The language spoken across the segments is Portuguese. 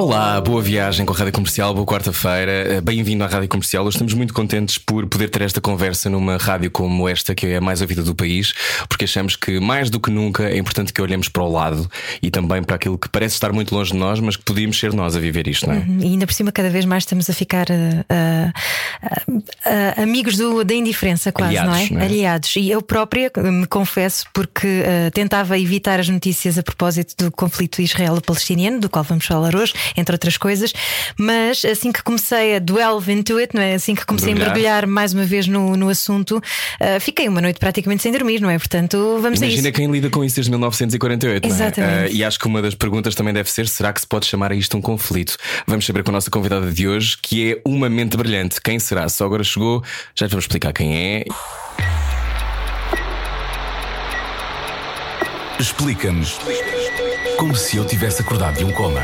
Olá, boa viagem com a Rádio Comercial, boa quarta-feira. Eh, Bem-vindo à Rádio Comercial. Hoje estamos muito contentes por poder ter esta conversa numa rádio como esta, que é a mais ouvida do país, porque achamos que mais do que nunca é importante que olhemos para o lado e também para aquilo que parece estar muito longe de nós, mas que podíamos ser nós a viver isto, não é? E ainda por cima, cada vez mais estamos a ficar uh, uh, uh, amigos do, da indiferença, quase, Aliados, não é? não é? Aliados. E eu própria me confesso, porque uh, tentava evitar as notícias a propósito do conflito israelo-palestiniano, do qual vamos falar hoje, entre outras coisas, mas assim que comecei a delve into it, não é? Assim que comecei Mergulhar. a mergulhar mais uma vez no, no assunto, uh, fiquei uma noite praticamente sem dormir, não é? Portanto, vamos a Imagina isso. quem lida com isso desde 1948, não é? Exatamente. Eh, e acho que uma das perguntas também deve ser: será que se pode chamar a isto um conflito? Vamos saber com a nossa convidada de hoje, que é uma mente brilhante. Quem será? Só agora chegou, já vamos explicar quem é. Explica-nos como se eu tivesse acordado de um coma.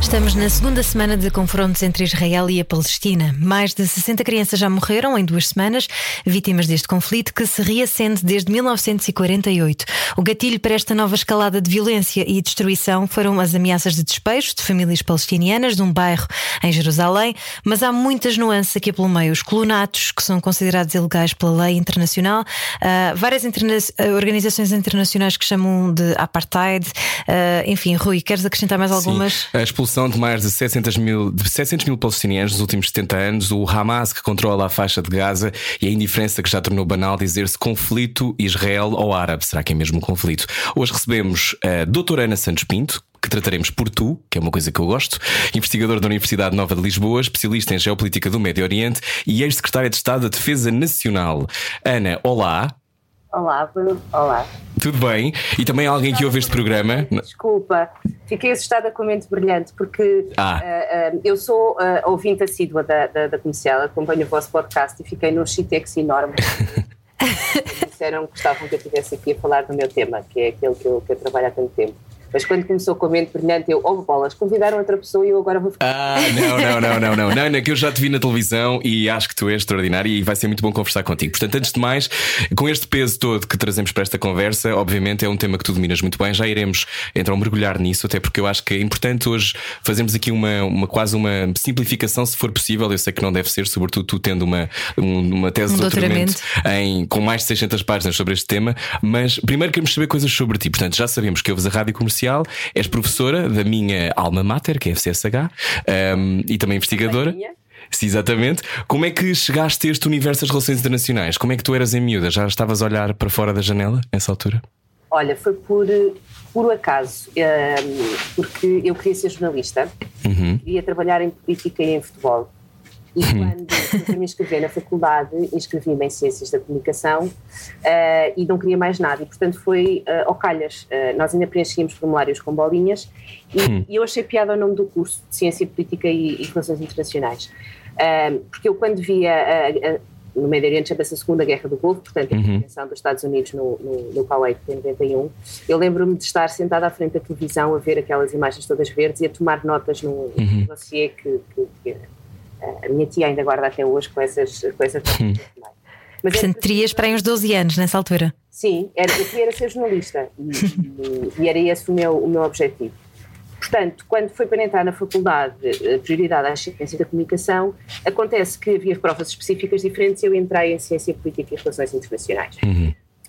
Estamos na segunda semana de confrontos entre Israel e a Palestina. Mais de 60 crianças já morreram em duas semanas, vítimas deste conflito que se reacende desde 1948. O gatilho para esta nova escalada de violência e destruição foram as ameaças de despejo de famílias palestinianas de um bairro em Jerusalém, mas há muitas nuances aqui pelo meio. Os colonatos, que são considerados ilegais pela lei internacional, ah, várias interna- ah, organizações internacionais que chamam de apartheid. Ah, enfim, Rui, queres acrescentar mais algumas? Sim, expulsão de mais de 700 mil, de 700 mil palestinianos nos últimos 70 anos, o Hamas que controla a faixa de Gaza e a indiferença que já tornou banal dizer-se conflito Israel ou árabe. Será que é mesmo um conflito? Hoje recebemos a doutora Ana Santos Pinto. Que trataremos por tu, que é uma coisa que eu gosto, investigador da Universidade Nova de Lisboa, especialista em geopolítica do Médio Oriente e ex-secretária de Estado da Defesa Nacional. Ana, olá, Olá, Bruno. Olá. Tudo bem? E também alguém que ouve este programa. Desculpa, fiquei assustada com a mente brilhante, porque Ah. ah, ah, eu sou ah, ouvinte assídua da, da, da comercial, acompanho o vosso podcast e fiquei num shitex enorme. Disseram que gostavam que eu estivesse aqui a falar do meu tema, que é aquele que eu, que eu trabalho há tanto tempo. Mas quando começou com a mente brilhante, eu, oh bolas, convidaram outra pessoa e eu agora vou ficar. Ah, não, não, não, não, não, não, que eu já te vi na televisão e acho que tu és extraordinária e vai ser muito bom conversar contigo. Portanto, antes de mais, com este peso todo que trazemos para esta conversa, obviamente é um tema que tu dominas muito bem, já iremos então mergulhar nisso, até porque eu acho que é importante hoje fazermos aqui uma, uma quase uma simplificação, se for possível. Eu sei que não deve ser, sobretudo tu tendo uma, um- uma tese Um de doutoramento doutoramento. em, com mais de 600 páginas sobre este tema, mas primeiro queremos saber coisas sobre ti. Portanto, já sabemos que ouves a rádio comercial, és professora da minha alma mater, que é a FCSH, um, e também investigadora. Sim, exatamente. Como é que chegaste a este universo das relações internacionais? Como é que tu eras em miúda? Já estavas a olhar para fora da janela nessa altura? Olha, foi por, por acaso, ah, porque eu queria ser jornalista, queria trabalhar em política e em futebol. E quando fui me inscrever na faculdade, inscrevi-me em Ciências da Comunicação ah, e não queria mais nada. E, portanto, foi ah, ao calhas. Ah, nós ainda preenchíamos formulários com bolinhas e, e eu achei piada o nome do curso de Ciência Política e, e Relações Internacionais. Ah, porque eu, quando via ah, ah, no Médio Oriente, chama-se a Segunda Guerra do Golfo, portanto, a intervenção dos Estados Unidos no, no, no Kuwait em 91, eu lembro-me de estar sentada à frente da televisão a ver aquelas imagens todas verdes e a tomar notas num num dossiê que, que- que, a minha tia ainda guarda até hoje com essas, com essas notas. Mas Portanto, era- terias para aí uns 12 anos nessa altura. Sim, era, eu queria era ser jornalista e, e- e era esse o meu, o meu objetivo. Portanto, quando foi para entrar na faculdade, eh, prioridade às ciências da comunicação, acontece que havia provas específicas diferentes e eu entrei em ciência política e relações internacionais.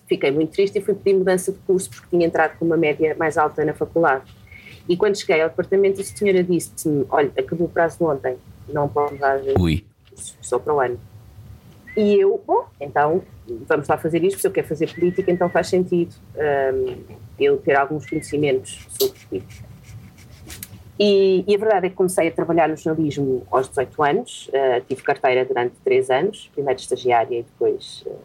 Fiquei muito triste e fui pedir mudança de curso porque tinha entrado com uma média mais alta na faculdade. E quando cheguei ao departamento, a senhora disse-me: Olha, acabou o prazo de ontem, não pode dar Ui. só para o ano. E eu, bom, então vamos lá fazer isto, se eu quero fazer política, então faz sentido hum, eu ter alguns conhecimentos sobre política. E, e a verdade é que comecei a trabalhar no jornalismo aos 18 anos, uh, tive carteira durante 3 anos, primeiro estagiária e depois uh,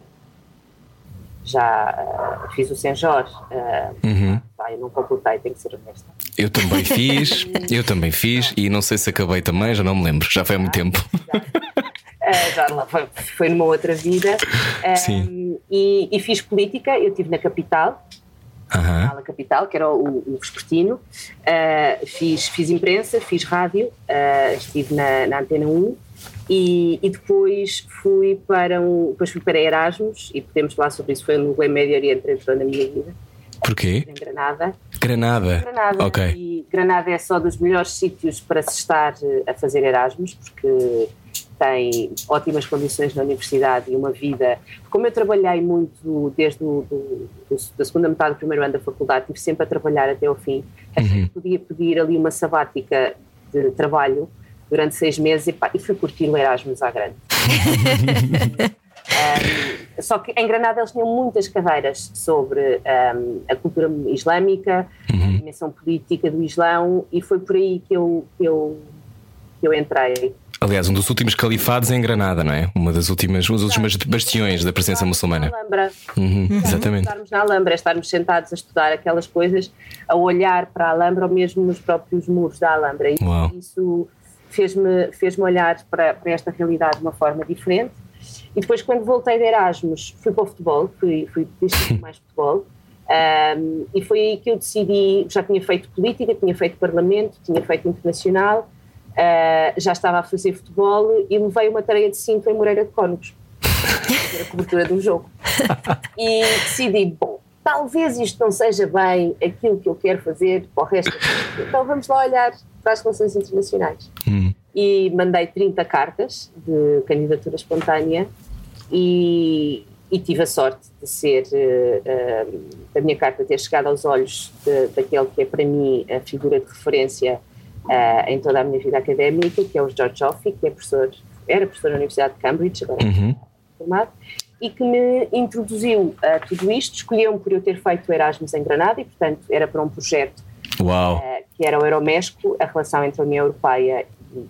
já uh, fiz o Senjor. Uh, pá, eu não completei, tenho que ser honesta. Eu também fiz, eu também fiz e não sei se acabei também, já não me lembro, já foi há muito tempo. Uh, já lá foi, foi numa outra vida. Um, Sim. e, e, fiz política, eu estive na capital, uhum. na capital, que era o, o Vespertino, uh, fiz, fiz imprensa, fiz rádio, uh, estive na, na Antena 1 e, e, depois fui para um, depois fui para Erasmus e podemos falar sobre isso, foi no Médio Oriente entrou na minha vida. Porquê? Em Granada. Granada. Granada. Ok. E Granada é só dos melhores sítios para se estar eh, a fazer Erasmus, porque tem ótimas condições na universidade e uma vida. Como eu trabalhei muito desde o, do, do, da segunda metade do primeiro ano da faculdade, estive sempre a trabalhar até ao fim, uhum. que podia pedir ali uma sabática de trabalho durante seis meses e, pá, e fui curtir o Erasmus à grande. um, só que em Granada eles tinham muitas cadeiras sobre um, a cultura islâmica, uhum. a dimensão política do Islão, e foi por aí que eu, que eu, que eu entrei. Aliás, um dos últimos califados em Granada, não é? Uma das últimas, um dos últimos bastiões da presença muçulmana. Na Alhambra. Uhum, exatamente. Estarmos na Alhambra, estarmos sentados a estudar aquelas coisas, a olhar para a Alhambra ou mesmo nos próprios muros da Alhambra. E Uau. isso fez-me fez olhar para, para esta realidade de uma forma diferente. E depois, quando voltei de Erasmus, fui para o futebol, fui, fui mais futebol. Um, e foi aí que eu decidi, já tinha feito política, tinha feito parlamento, tinha feito internacional, uh, já estava a fazer futebol e levei uma tarefa de cinto em Moreira de Cónegos, a cobertura do jogo. E decidi, bom, talvez isto não seja bem aquilo que eu quero fazer para o resto da vida. Então vamos lá olhar para as relações internacionais. Hum. E mandei 30 cartas de candidatura espontânea e, e tive a sorte de ser, uh, uh, a minha carta ter chegado aos olhos de, daquele que é para mim a figura de referência uh, em toda a minha vida académica, que é o George Joffe, que é professor, era professor na Universidade de Cambridge, agora uhum. formado, e que me introduziu a tudo isto, escolheu-me por eu ter feito o Erasmus em Granada e, portanto, era para um projeto Uau. que era o Euromesco, a relação entre a União Europeia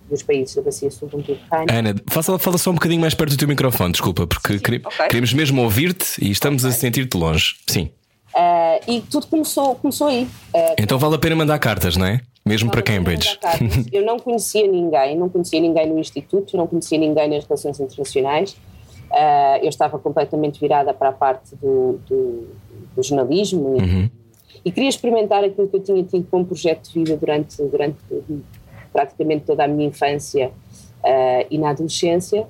e os países da Bacia Mediterrâneo. Ana, fala, fala só um bocadinho mais perto do teu microfone, desculpa, porque Sim, okay. queremos mesmo ouvir-te e estamos okay. a sentir-te longe. Sim. Uh, e tudo começou, começou aí. Uh, então vale a pena mandar cartas, não é? Mesmo para Cambridge. Eu não conhecia ninguém, não conhecia ninguém no Instituto, não conhecia ninguém nas relações internacionais. Uh, eu estava completamente virada para a parte do, do, do jornalismo uhum. e, e, queria experimentar aquilo que eu tinha tido como projeto de vida durante, durante praticamente toda a minha infância uh, e na adolescência.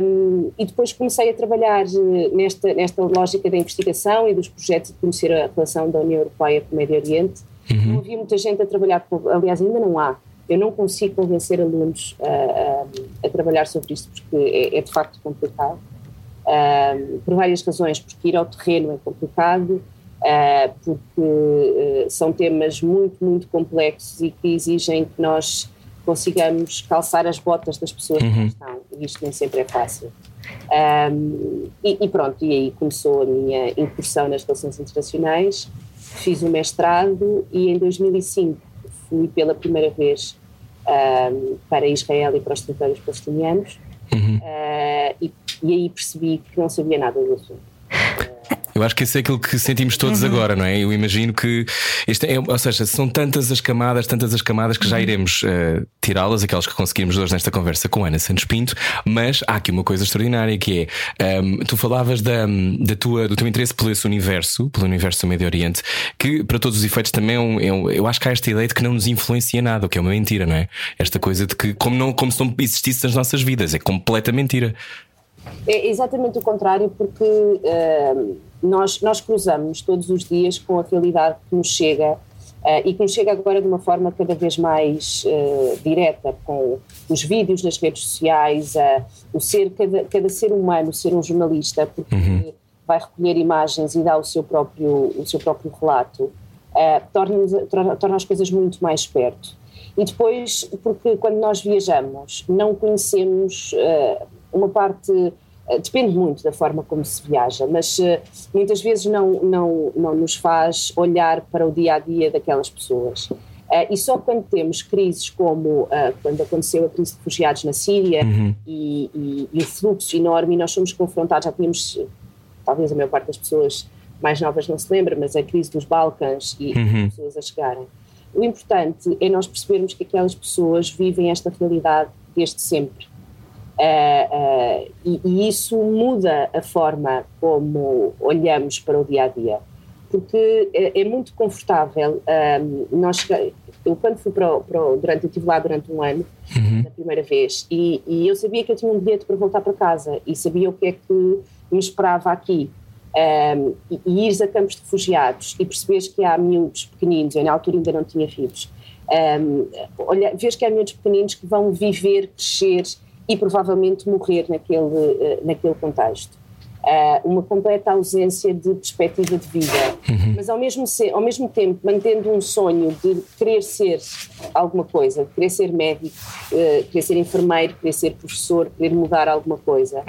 Um, e depois comecei a trabalhar nesta, nesta lógica da investigação e dos projetos de conhecer a relação da União Europeia com o Médio Oriente. Uhum. Não havia muita gente a trabalhar, aliás, ainda não há. Eu não consigo convencer alunos a, trabalhar sobre isto porque é, é de facto complicado. Um, por várias razões, porque ir ao terreno é complicado, porque uh, são temas muito, muito complexos e que exigem que nós consigamos calçar as botas das pessoas uhum. que estão, e isto nem sempre é fácil. Um, e, e, pronto, e aí começou a minha incursão nas relações internacionais, fiz o mestrado e em 2005 fui pela primeira vez um, para Israel e para os territórios palestinianos uhum. uh, e, e aí percebi que não sabia nada do assunto. Eu acho que isso é aquilo que sentimos todos uhum. agora, não é? Eu imagino que isto é, ou seja, são tantas as camadas, tantas as camadas que já uhum. iremos uh, tirá-las, aquelas que conseguimos hoje nesta conversa com Ana Santos Pinto, mas há aqui uma coisa extraordinária que é um, tu falavas da, da tua, do teu interesse pelo esse universo, pelo universo do Médio Oriente, que para todos os efeitos também é um, é um, eu acho que há esta ideia de que não nos influencia nada, o que é uma mentira, não é? Esta coisa de que como, não, como se não existisse nas nossas vidas, é completa mentira. É exatamente o contrário, porque uh, nós, nós cruzamos todos os dias com a realidade que nos chega uh, e que nos chega agora de uma forma cada vez mais uh, direta, com os vídeos nas redes sociais, o ser, cada, cada ser humano ser um jornalista, porque uhum. vai recolher imagens e dá o seu próprio, o seu próprio relato, torna, torna as coisas muito mais perto. E depois, porque quando nós viajamos, não conhecemos uma parte eh, depende muito da forma como se viaja, mas uh, muitas vezes não, não, não nos faz olhar para o dia a dia daquelas pessoas. Uh, e só quando temos crises como quando aconteceu a crise de refugiados na Síria uhum. e, e, e, o fluxo enorme, e nós somos confrontados, já tínhamos, talvez a maior parte das pessoas mais novas não se lembra, mas a crise dos Balcãs e uhum. pessoas a chegarem. O importante é nós percebermos que aquelas pessoas vivem esta realidade desde sempre Uh, e, e, isso muda a forma como olhamos para o dia a dia, porque é, é muito confortável. Um, nós, eu, quando fui para, o, para o, durante, eu estive lá durante um ano, uhum. da primeira vez, e, e, eu sabia que eu tinha um bilhete para voltar para casa e sabia o que é que me esperava aqui. Um, e, e ires a campos de refugiados e perceberes que há miúdos pequeninos, eu na altura ainda não tinha filhos, um, olha, vês que há miúdos pequeninos que vão viver, crescer e provavelmente morrer naquele, uh, naquele contexto. Uh, uma completa ausência de perspectiva de vida, uhum. mas ao mesmo, ao mesmo tempo mantendo um sonho de querer ser alguma coisa, de querer ser médico, uh, querer ser enfermeiro, querer ser professor, querer mudar alguma coisa,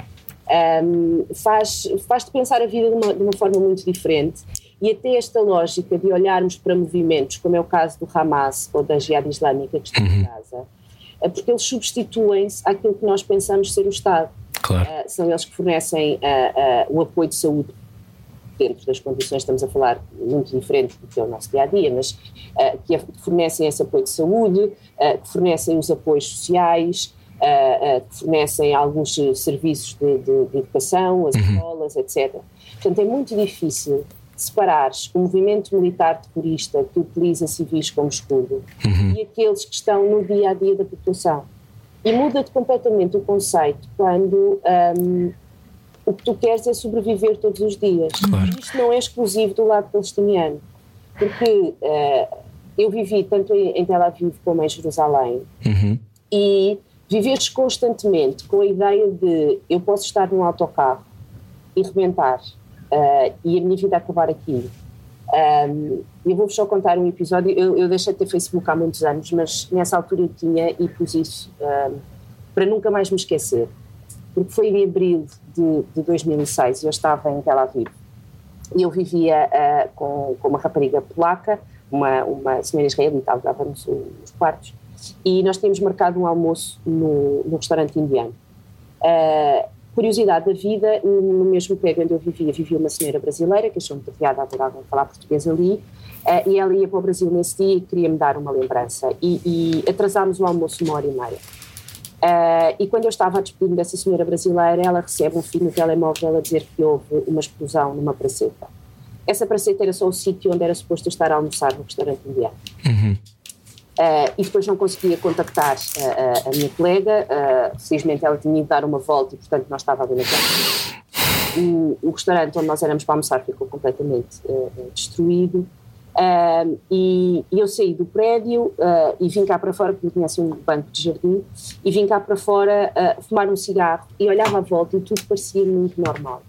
um, faz, faz-te pensar a vida de uma, de uma forma muito diferente e até esta lógica de olharmos para movimentos, como é o caso do Hamas ou da Jihad Islâmica que está uhum. em Gaza, é porque eles substituem-se àquilo que nós pensamos ser o Estado. Claro. Uh, são eles que fornecem uh, uh, o apoio de saúde dentro das condições, estamos a falar muito diferentes do que é o nosso dia a dia, mas que é, fornecem esse apoio de saúde, que fornecem os apoios sociais, que fornecem alguns serviços de, de, de educação, as uhum. escolas, etc. Portanto, é muito difícil separares o movimento militar terrorista que utiliza civis como escudo uhum. e aqueles que estão no dia a dia da população. E muda-te completamente o conceito quando um, o que tu queres é sobreviver todos os dias. Claro. Isto não é exclusivo do lado palestiniano, porque uh, eu vivi tanto em Tel Aviv como em Jerusalém uhum. e viveres constantemente com a ideia de eu posso estar num autocarro e rebentar uh, e a minha vida acabar aqui. Um, eu vou-vos só contar um episódio. Eu, eu, deixei de ter Facebook há muitos anos, mas nessa altura eu tinha e pus isso um, para nunca mais me esquecer. Porque foi em abril de, de 2006 eu estava em Tel Aviv e eu vivia uh, com, com uma rapariga polaca, uma, uma senhora israelita, alugávamos os quartos, e nós tínhamos marcado um almoço no, no restaurante indiano. Uh, curiosidade da vida, no mesmo prédio onde eu vivia, vivia uma senhora brasileira, que achou muito piada, adorava falar português ali, uh, e ela ia para o Brasil nesse dia e queria-me dar uma lembrança. E, e atrasámos o almoço uma hora e meia. Uh, e quando eu estava a despedir-me dessa senhora brasileira, ela recebe um fio no telemóvel a dizer que houve uma explosão numa praceta. Essa praceta era só o sítio onde era suposto estar a almoçar no restaurante indiano. Uhum. Uh, e depois não conseguia contactar uh, a minha colega, uh, felizmente ela tinha ido dar uma volta e portanto não estava na casa. O, o restaurante onde nós éramos para almoçar ficou completamente destruído e, e, eu saí do prédio e vim cá para fora, porque eu tinha assim um banco de jardim, e vim cá para fora fumar um cigarro e olhava à volta e tudo parecia muito normal.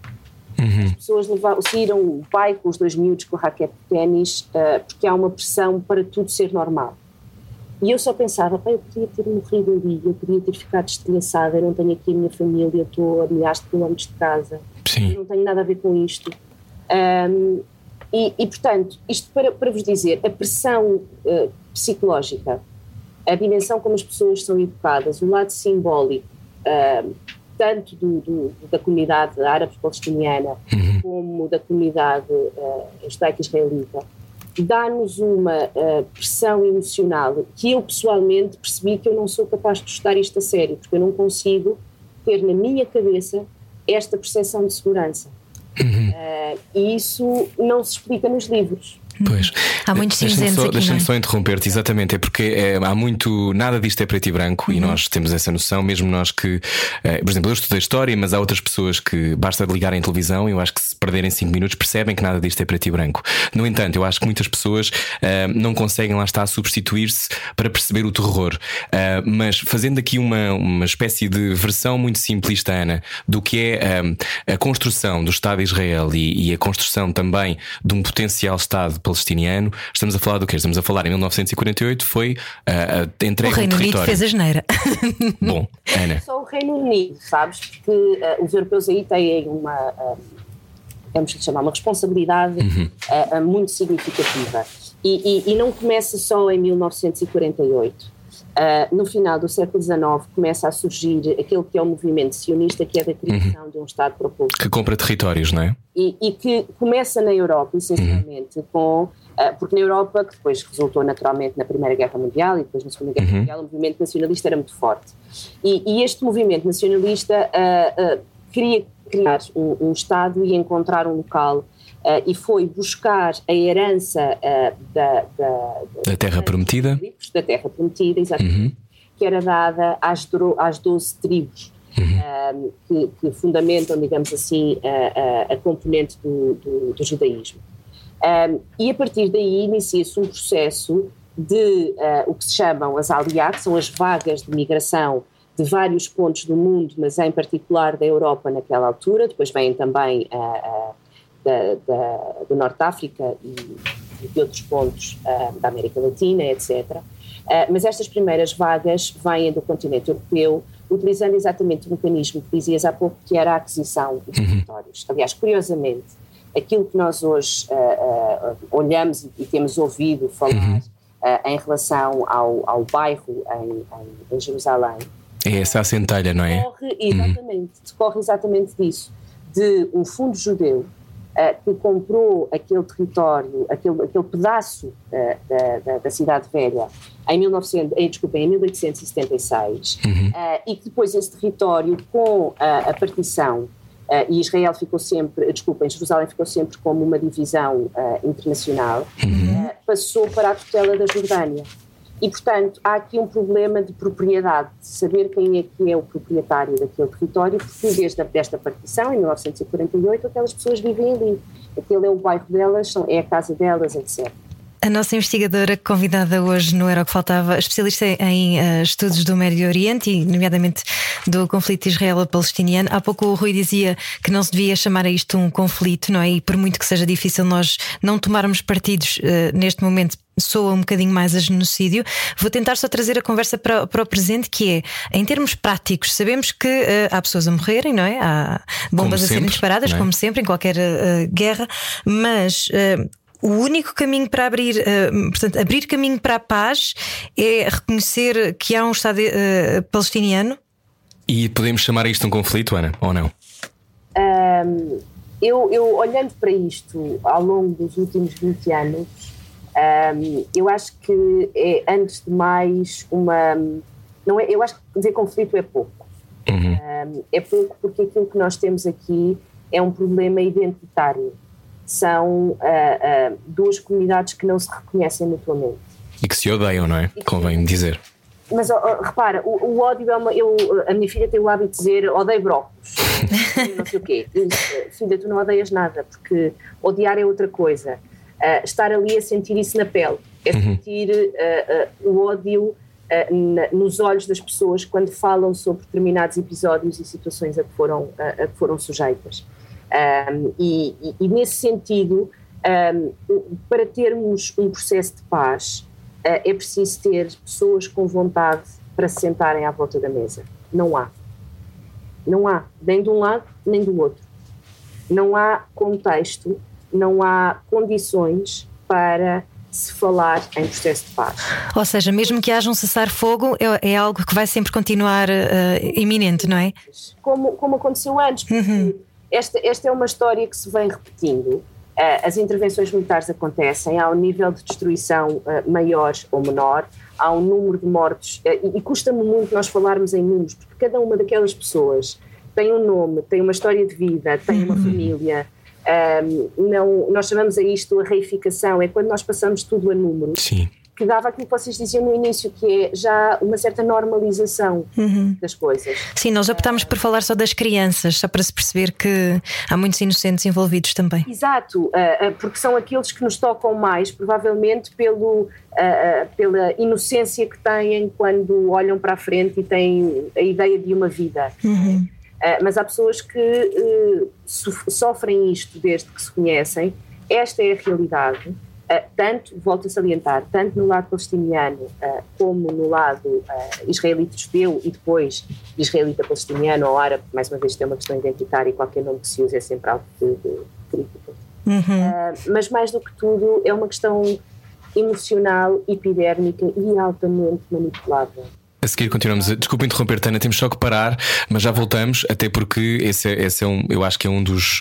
Uhum. As pessoas levaram, saíram o pai com os dois miúdos com o raquete de ténis porque há uma pressão para tudo ser normal. E eu só pensava, eu podia ter morrido ali, eu podia ter ficado estilhaçada, eu não tenho aqui a minha família, estou a milhares de quilómetros de casa, Sim. não tenho nada a ver com isto. Um, e, e, portanto, isto para, para vos dizer, a pressão uh, psicológica, a dimensão como as pessoas são educadas, o lado simbólico, uh, tanto do, do, da comunidade árabe-palestiniana uhum. como da comunidade uh, judaica-israelita, dá-nos uma uh, pressão emocional que eu pessoalmente percebi que eu não sou capaz de estudar isto a sério, porque eu não consigo ter na minha cabeça esta percepção de segurança. Uhum. Uh, e isso não se explica nos livros. Pois. Há muitos cinzentos só, aqui. Deixa-me é? só interromper-te, exatamente. É porque é, há muito. Nada disto é preto e branco uhum. e nós temos essa noção, mesmo nós que. É, por exemplo, eu estudei história, mas há outras pessoas que basta ligarem televisão e eu acho que se perderem 5 minutos percebem que nada disto é preto e branco. No entanto, eu acho que muitas pessoas é, não conseguem lá estar a substituir-se para perceber o terror. É, mas fazendo aqui uma, uma espécie de versão muito simplista, Ana, do que é a construção do Estado de Israel e, e a construção também de um potencial Estado palestiniano. Estamos a falar do quê? Estamos a falar em 1948 foi uh, a entrega O Reino do Unido território. fez a geneira. Bom, Ana. Só o Reino Unido, sabes? Porque uh, os europeus aí têm uma, uh, vamos chamar, uma responsabilidade Uhum. uh, uh, muito significativa. E, e- e não começa só em 1948. Uh, no final do século XIX começa a surgir aquele que é o movimento sionista, que é da criação uhum. de um Estado proposto. Que compra territórios, não é? E, e que começa na Europa, essencialmente, uhum. com. Uh, porque na Europa, que depois resultou naturalmente na Primeira Guerra Mundial e depois na Segunda Guerra uhum. Mundial, o movimento nacionalista era muito forte. E, e este movimento nacionalista uh, queria criar um, um Estado e encontrar um local Uh, e foi buscar a herança uh, da, da, da, Terra Prometida. Da Terra Prometida, exatamente, uhum. que era dada às, às 12 tribos. Uhum. Uh, que, que, fundamentam, digamos assim, a, a, a componente do, do, do judaísmo. E a partir daí inicia-se um processo de o que se chamam as aliados, que são as vagas de migração de vários pontos do mundo, mas em particular da Europa naquela altura, depois vêm também uh, da, da, do Norte de África e, de outros pontos uh, da América Latina, etc. Uh, mas estas primeiras vagas vêm do continente europeu, utilizando exatamente o mecanismo que dizias há pouco, que era a aquisição de uhum. territórios. Aliás, curiosamente, aquilo que nós hoje uh, olhamos e, e, temos ouvido falar uhum. em relação ao, ao bairro em, em, em, Jerusalém. É essa a centelha, não é? Decorre, exatamente, uhum. decorre exatamente disso, de um fundo judeu que comprou aquele território, aquele, aquele pedaço uh, da, da, da, cidade velha em, 1900, eh, desculpa, em 1876 uhum. uh, e que depois esse território com a partição e Israel ficou sempre, desculpa, Jerusalém ficou sempre como uma divisão internacional, uhum. passou para a tutela da Jordânia. E, portanto, há aqui um problema de propriedade, de saber quem é que é o proprietário daquele território, porque desde esta partição, em 1948, aquelas pessoas vivem ali. Aquele é o bairro delas, é a casa delas, etc. A nossa investigadora convidada hoje no Era o que Faltava, especialista em uh, estudos do Médio Oriente e, nomeadamente, do conflito israelo-palestiniano. Há pouco o Rui dizia que não se devia chamar a isto um conflito, não é? E por muito que seja difícil nós não tomarmos partidos uh, neste momento soa um bocadinho mais a genocídio. Vou tentar só trazer a conversa para, para o presente, que é, em termos práticos, sabemos que uh, há pessoas a morrerem, não é? Há bombas a serem disparadas, é? como sempre, em qualquer uh, guerra, mas uh, o único caminho para abrir, uh, portanto, abrir caminho para a paz é reconhecer que há um Estado uh, palestiniano? E podemos chamar isto um conflito, Ana, ou não? Um, eu, eu, olhando para isto ao longo dos últimos 20 anos, um, eu acho que é, antes de mais, uma. Não é, eu acho que dizer conflito é pouco. Uhum. Um, é pouco porque aquilo que nós temos aqui é um problema identitário são uh, uh, duas comunidades que não se reconhecem mutuamente. E que se odeiam, não é? Convém dizer. Mas oh, repara, o, o, ódio é uma. Eu, a minha filha tem o hábito de dizer odeio brócolos. não sei o quê. filha, tu não odeias nada, porque odiar é outra coisa. Uh, estar ali a sentir isso na pele, é uhum. sentir o ódio na, nos olhos das pessoas quando falam sobre determinados episódios e situações a que foram, a que foram sujeitas. Um, e, e, nesse sentido, um, para termos um processo de paz, uh, é preciso ter pessoas com vontade para se sentarem à volta da mesa. Não há. Não há, nem de um lado nem do outro. Não há contexto, não há condições para se falar em processo de paz. Ou seja, mesmo que haja um cessar-fogo, é, é, algo que vai sempre continuar uh, iminente, não é? Como, como aconteceu antes, porque uhum esta, esta é uma história que se vem repetindo. Uh, as intervenções militares acontecem, há um nível de destruição uh, maior ou menor, há um número de mortos, e, e custa-me muito nós falarmos em números, porque cada uma daquelas pessoas tem um nome, tem uma história de vida, tem uma uhum. família. Um, não, nós chamamos a isto a reificação, é quando nós passamos tudo a números. Sim que dava aquilo que vocês diziam no início, que é já uma certa normalização uhum. das coisas. Sim, nós optámos por falar só das crianças, só para se perceber que há muitos inocentes envolvidos também. Exato, ah, ah, porque são aqueles que nos tocam mais, provavelmente pelo, ah, pela inocência que têm quando olham para a frente e têm a ideia de uma vida. Uhum. Mas há pessoas que sofrem isto desde que se conhecem, esta é a realidade tanto, volto a salientar, tanto no lado palestiniano uh, como no lado uh, israelita-judeu e depois israelita-palestiniano ou árabe, mais uma vez tem uma questão identitária e qualquer nome que se use é sempre algo de, de crítica. Uhum. mas mais do que tudo é uma questão emocional, epidérmica e altamente manipulável. A seguir continuamos. Desculpa interromper, Tana, temos só que parar, mas já voltamos, até porque esse é, esse é um, eu acho que é um dos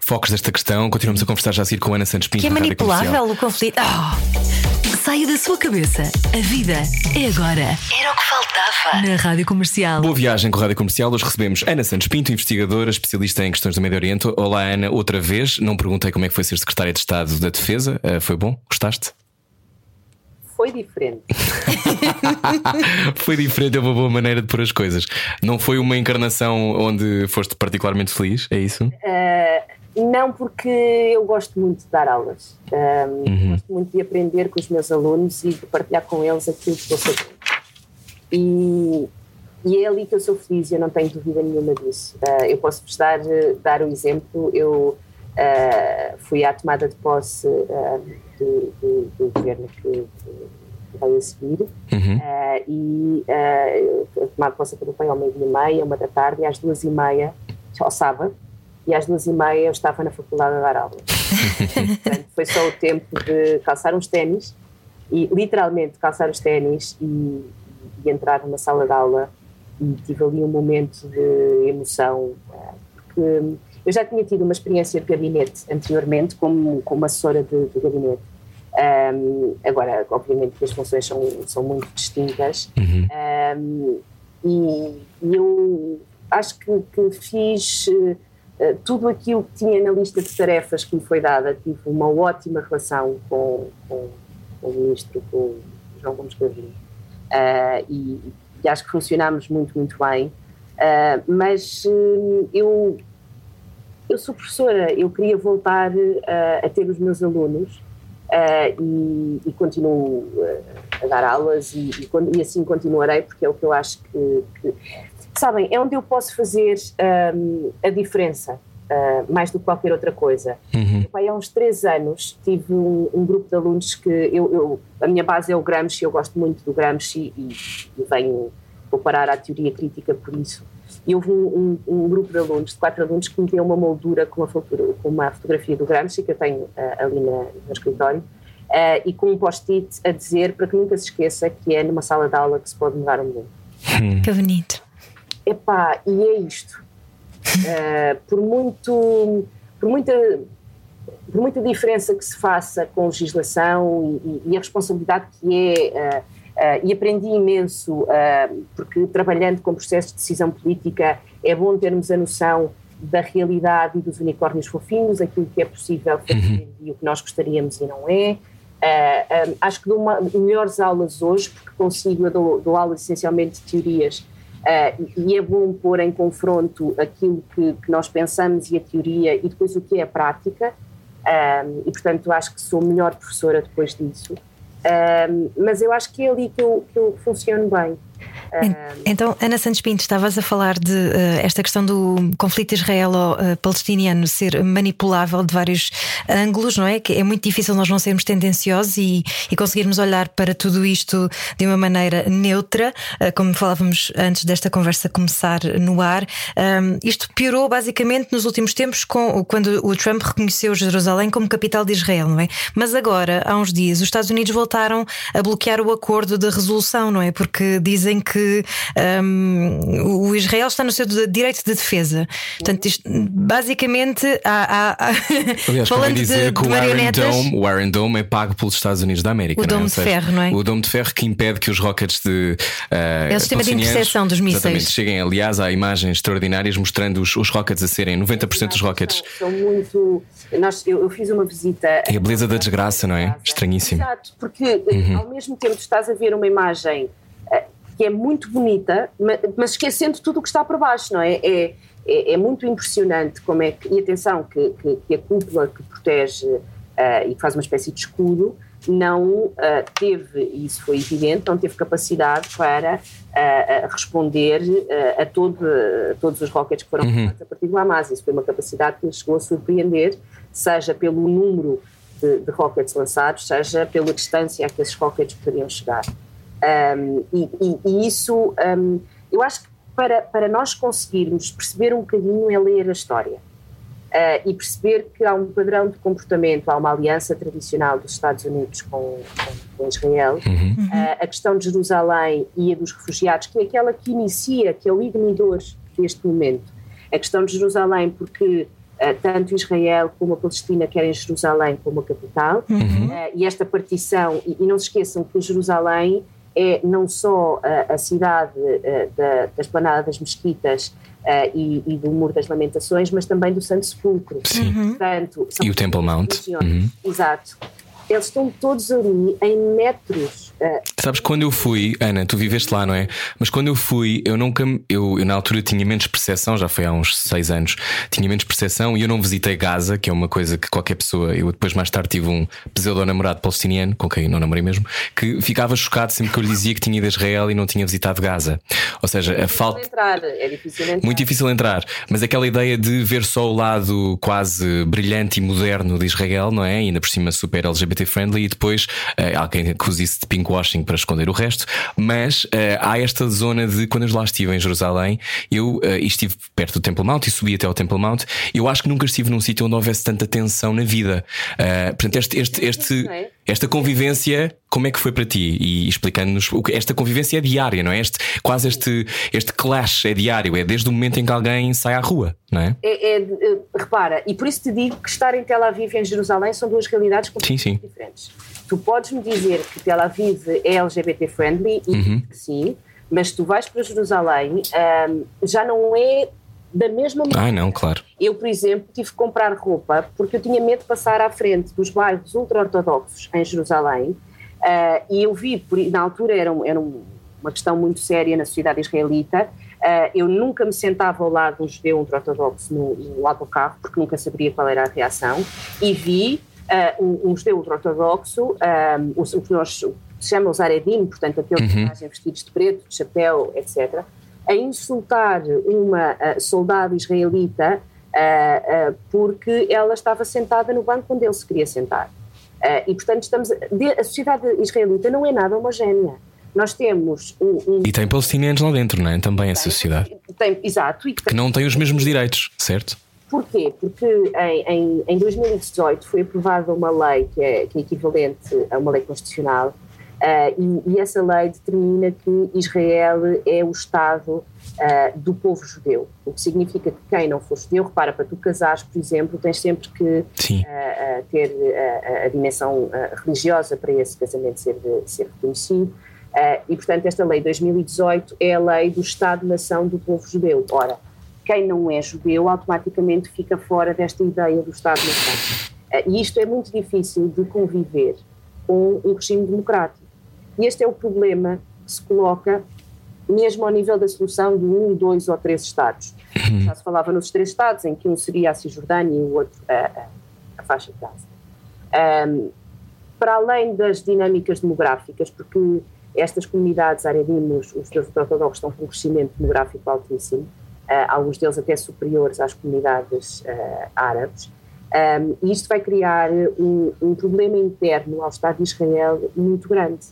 focos desta questão. Continuamos a conversar já a seguir com a Ana Santos Pinto. Que é manipulável o conflito. Oh. Saia da sua cabeça. A vida é agora. Era o que faltava. Na Rádio Comercial. Boa viagem com a Rádio Comercial. Hoje recebemos Ana Santos Pinto, investigadora, especialista em questões do Médio Oriente. Olá, Ana, outra vez. Não perguntei como é que foi ser secretária de Estado da Defesa. Uh, foi bom? Gostaste? Foi diferente. foi diferente, é uma boa maneira de pôr as coisas. Não foi uma encarnação onde foste particularmente feliz, é isso? Uh, não, porque eu gosto muito de dar aulas. Uh, uhum. Gosto muito de aprender com os meus alunos e de partilhar com eles aquilo que eu sei. E, e é ali que eu sou feliz, eu não tenho dúvida nenhuma disso. Uh, eu posso-vos dar, dar o exemplo. Eu fui à tomada de posse do, do, do governo que, que, vai a seguir. Uhum. Uh, e uh, tomado posse pelo pai ao meio-dia e meia, uma da tarde, e às duas e meia, ao sábado, e às duas e meia eu estava na faculdade a dar aula. Portanto, foi só o tempo de calçar uns ténis, e literalmente calçar os ténis e, e entrar numa sala de aula e tive ali um momento de emoção, porque eu já tinha tido uma experiência de gabinete anteriormente, como, como assessora de, de gabinete. Um, agora, obviamente, que as funções são, são muito distintas. Uhum. Um, e, e, eu acho que, que fiz uh, tudo aquilo que tinha na lista de tarefas que me foi dada. Tive uma ótima relação com, com, com o ministro, com o João Gomes Gavinho. Uh, e, e, acho que funcionámos muito, muito bem. Uh, mas uh, eu eu sou professora, eu queria voltar uh, a ter os meus alunos uh, e, e, continuo uh, a dar aulas e, e, e, assim continuarei porque é o que eu acho que, que sabem, é onde eu posso fazer um, a diferença. mais do que qualquer outra coisa. Uhum. Pai, há uns três anos tive um, um grupo de alunos que eu, eu, a minha base é o Gramsci, eu gosto muito do Gramsci e, e venho vou parar à teoria crítica por isso. E houve um, um, um, grupo de alunos, de quatro alunos, que me deu uma moldura com uma, com uma fotografia do Gramsci, que eu tenho uh, ali na, no escritório, uh, e com um post-it a dizer para que nunca se esqueça que é numa sala de aula que se pode mudar o mundo. Hum. Que bonito. Epá, e é isto. Uh, por muito. Por muita, por muita diferença que se faça com legislação e, e a responsabilidade que é Uh, e aprendi imenso, uh, porque trabalhando com processos de decisão política é bom termos a noção da realidade e dos unicórnios fofinhos, aquilo que é possível fazer uhum. e o que nós gostaríamos e não é. Uh, um, acho que dou uma, melhores aulas hoje, porque consigo, eu dou, dou aulas essencialmente de teorias, e é bom pôr em confronto aquilo que, que, nós pensamos e a teoria e depois o que é a prática, e portanto acho que sou melhor professora depois disso. Mas eu acho que é ali que eu, que eu funciono bem. Então, Ana Santos Pinto, estavas a falar de uh, esta questão do conflito israelo-palestiniano ser manipulável de vários ângulos, não é? Que é muito difícil nós não sermos tendenciosos e, e conseguirmos olhar para tudo isto de uma maneira neutra, uh, como falávamos antes desta conversa começar no ar. Um, isto piorou basicamente nos últimos tempos com, quando o Trump reconheceu Jerusalém como capital de Israel, não é? Mas agora, há uns dias, os Estados Unidos voltaram a bloquear o acordo de resolução, não é? Porque dizem que que um, o Israel está no seu direito de defesa. Portanto, isto, basicamente, há. há, há Aliás, falando dizer de, que de o, Iron Dome, o Iron Dome é pago pelos Estados Unidos da América. O é? Dome de ferro, não é? O Dome de ferro que impede que os rockets de. Uh, é o sistema de interseção dos mísseis. Exatamente. Cheguem, aliás, há imagens extraordinárias mostrando os, os rockets a serem 90% dos rockets. São, são muito. Nós, eu, eu, fiz uma visita. É a beleza da desgraça, não é? Estranhíssimo. Exato, porque uhum. ao mesmo tempo estás a ver uma imagem que é muito bonita, mas esquecendo tudo o que está por baixo, não é? É, é, é muito impressionante como é que, e atenção, que, que, que a cúpula que protege uh, e que faz uma espécie de escudo, não uh, teve, e isso foi evidente, não teve capacidade para uh, responder a, todo, a todos os rockets que foram uhum. a partir do Hamas. Isso foi uma capacidade que nos chegou a surpreender, seja pelo número de, de rockets lançados, seja pela distância a que esses rockets poderiam chegar. Um, e, e, e, isso, um, eu acho que para, para nós conseguirmos perceber um bocadinho é ler a história. e perceber que há um padrão de comportamento, há uma aliança tradicional dos Estados Unidos com, com, com Israel, uhum. a questão de Jerusalém e a dos refugiados, que é aquela que inicia, que é o ignidor deste momento. A questão de Jerusalém, porque Uh, tanto Israel como a Palestina querem Jerusalém como a capital, uhum. uh, e esta partição, e, e, não se esqueçam que Jerusalém é não só a, a cidade uh, da, da Esplanada das Mesquitas e, e, do Muro das Lamentações, mas também do Santo Sepulcro. Sim. Portanto, e o Temple Mount. Uhum. Exato eles estão todos ali em metros. Sabes, quando eu fui, Ana, tu viveste lá, não é? Mas quando eu fui, eu nunca. Eu, eu na altura tinha menos percepção, já foi há uns seis anos, tinha menos percepção e eu não visitei Gaza, que é uma coisa que qualquer pessoa. Eu depois, mais tarde, tive um pseudo-namorado palestiniano, com quem não namorei mesmo, que ficava chocado sempre que eu lhe dizia que tinha ido a Israel e não tinha visitado Gaza. Ou seja, é a falta. Entrar, é difícil entrar. Muito difícil entrar, mas aquela ideia de ver só o lado quase brilhante e moderno de Israel, não é? E ainda por cima super LGBT friendly e depois há quem acuse isso de pinkwashing para esconder o resto, mas uh, há esta zona de quando eu lá estive em Jerusalém, eu uh, estive perto do Temple Mount e subi até ao Temple Mount, eu acho que nunca estive num sítio onde houvesse tanta tensão na vida. Uh, portanto, este, este, este, esta convivência, como é que foi para ti? E explicando-nos, esta convivência é diária, não é? Este, quase este, este clash é diário, é desde o momento em que alguém sai à rua, não é? é, é repara, e por isso te digo que estar em Tel Aviv e em Jerusalém são duas realidades completamente sim, sim. diferentes. Tu podes me dizer que Tel Aviv é LGBT friendly, e uhum. sim, mas tu vais para Jerusalém, um, já não é da mesma maneira. Ah, não, claro. Eu, por exemplo, tive que comprar roupa porque eu tinha medo de passar à frente dos bairros ultra-ortodoxos em Jerusalém uh, e eu vi, por, na altura era, um, era um, uma questão muito séria na sociedade israelita, uh, eu nunca me sentava ao lado de um judeu ultra-ortodoxo no, no autocarro porque nunca saberia qual era a reação e vi um, um judeu ultra-ortodoxo, um, o, o que nós chamamos Aredim, portanto aqueles uhum. que vestidos de preto, de chapéu, etc., a insultar uma uh, soldado israelita uh, uh, porque ela estava sentada no banco onde ele se queria sentar. e, portanto, estamos, a sociedade israelita não é nada homogénea. Nós temos um, um... E tem palestinianos lá dentro, não é? Também essa sociedade. Tem, exato. E que não têm os mesmos direitos, certo? Porquê? Porque em, em, em 2018 foi aprovada uma lei que é, que é equivalente a uma lei constitucional Uh, e, e, essa lei determina que Israel é o Estado uh, do povo judeu, o que significa que quem não for judeu, repara, para tu casares, por exemplo, tens sempre que uh, ter a dimensão religiosa para esse casamento ser, ser reconhecido. e, portanto, esta lei de 2018 é a lei do Estado-nação do povo judeu. Ora, quem não é judeu automaticamente fica fora desta ideia do Estado-nação. e isto é muito difícil de conviver com um regime democrático. E este é o problema que se coloca mesmo ao nível da solução de um, dois ou três Estados. Uhum. Já se falava nos três Estados, em que um seria a Cisjordânia e o outro a, a, a faixa de Gaza. Um, para além das dinâmicas demográficas, porque estas comunidades aredinos, os judeus ortodoxos estão com um crescimento demográfico altíssimo, alguns deles até superiores às comunidades uh, árabes, um, e isto vai criar um, um problema interno ao Estado de Israel muito grande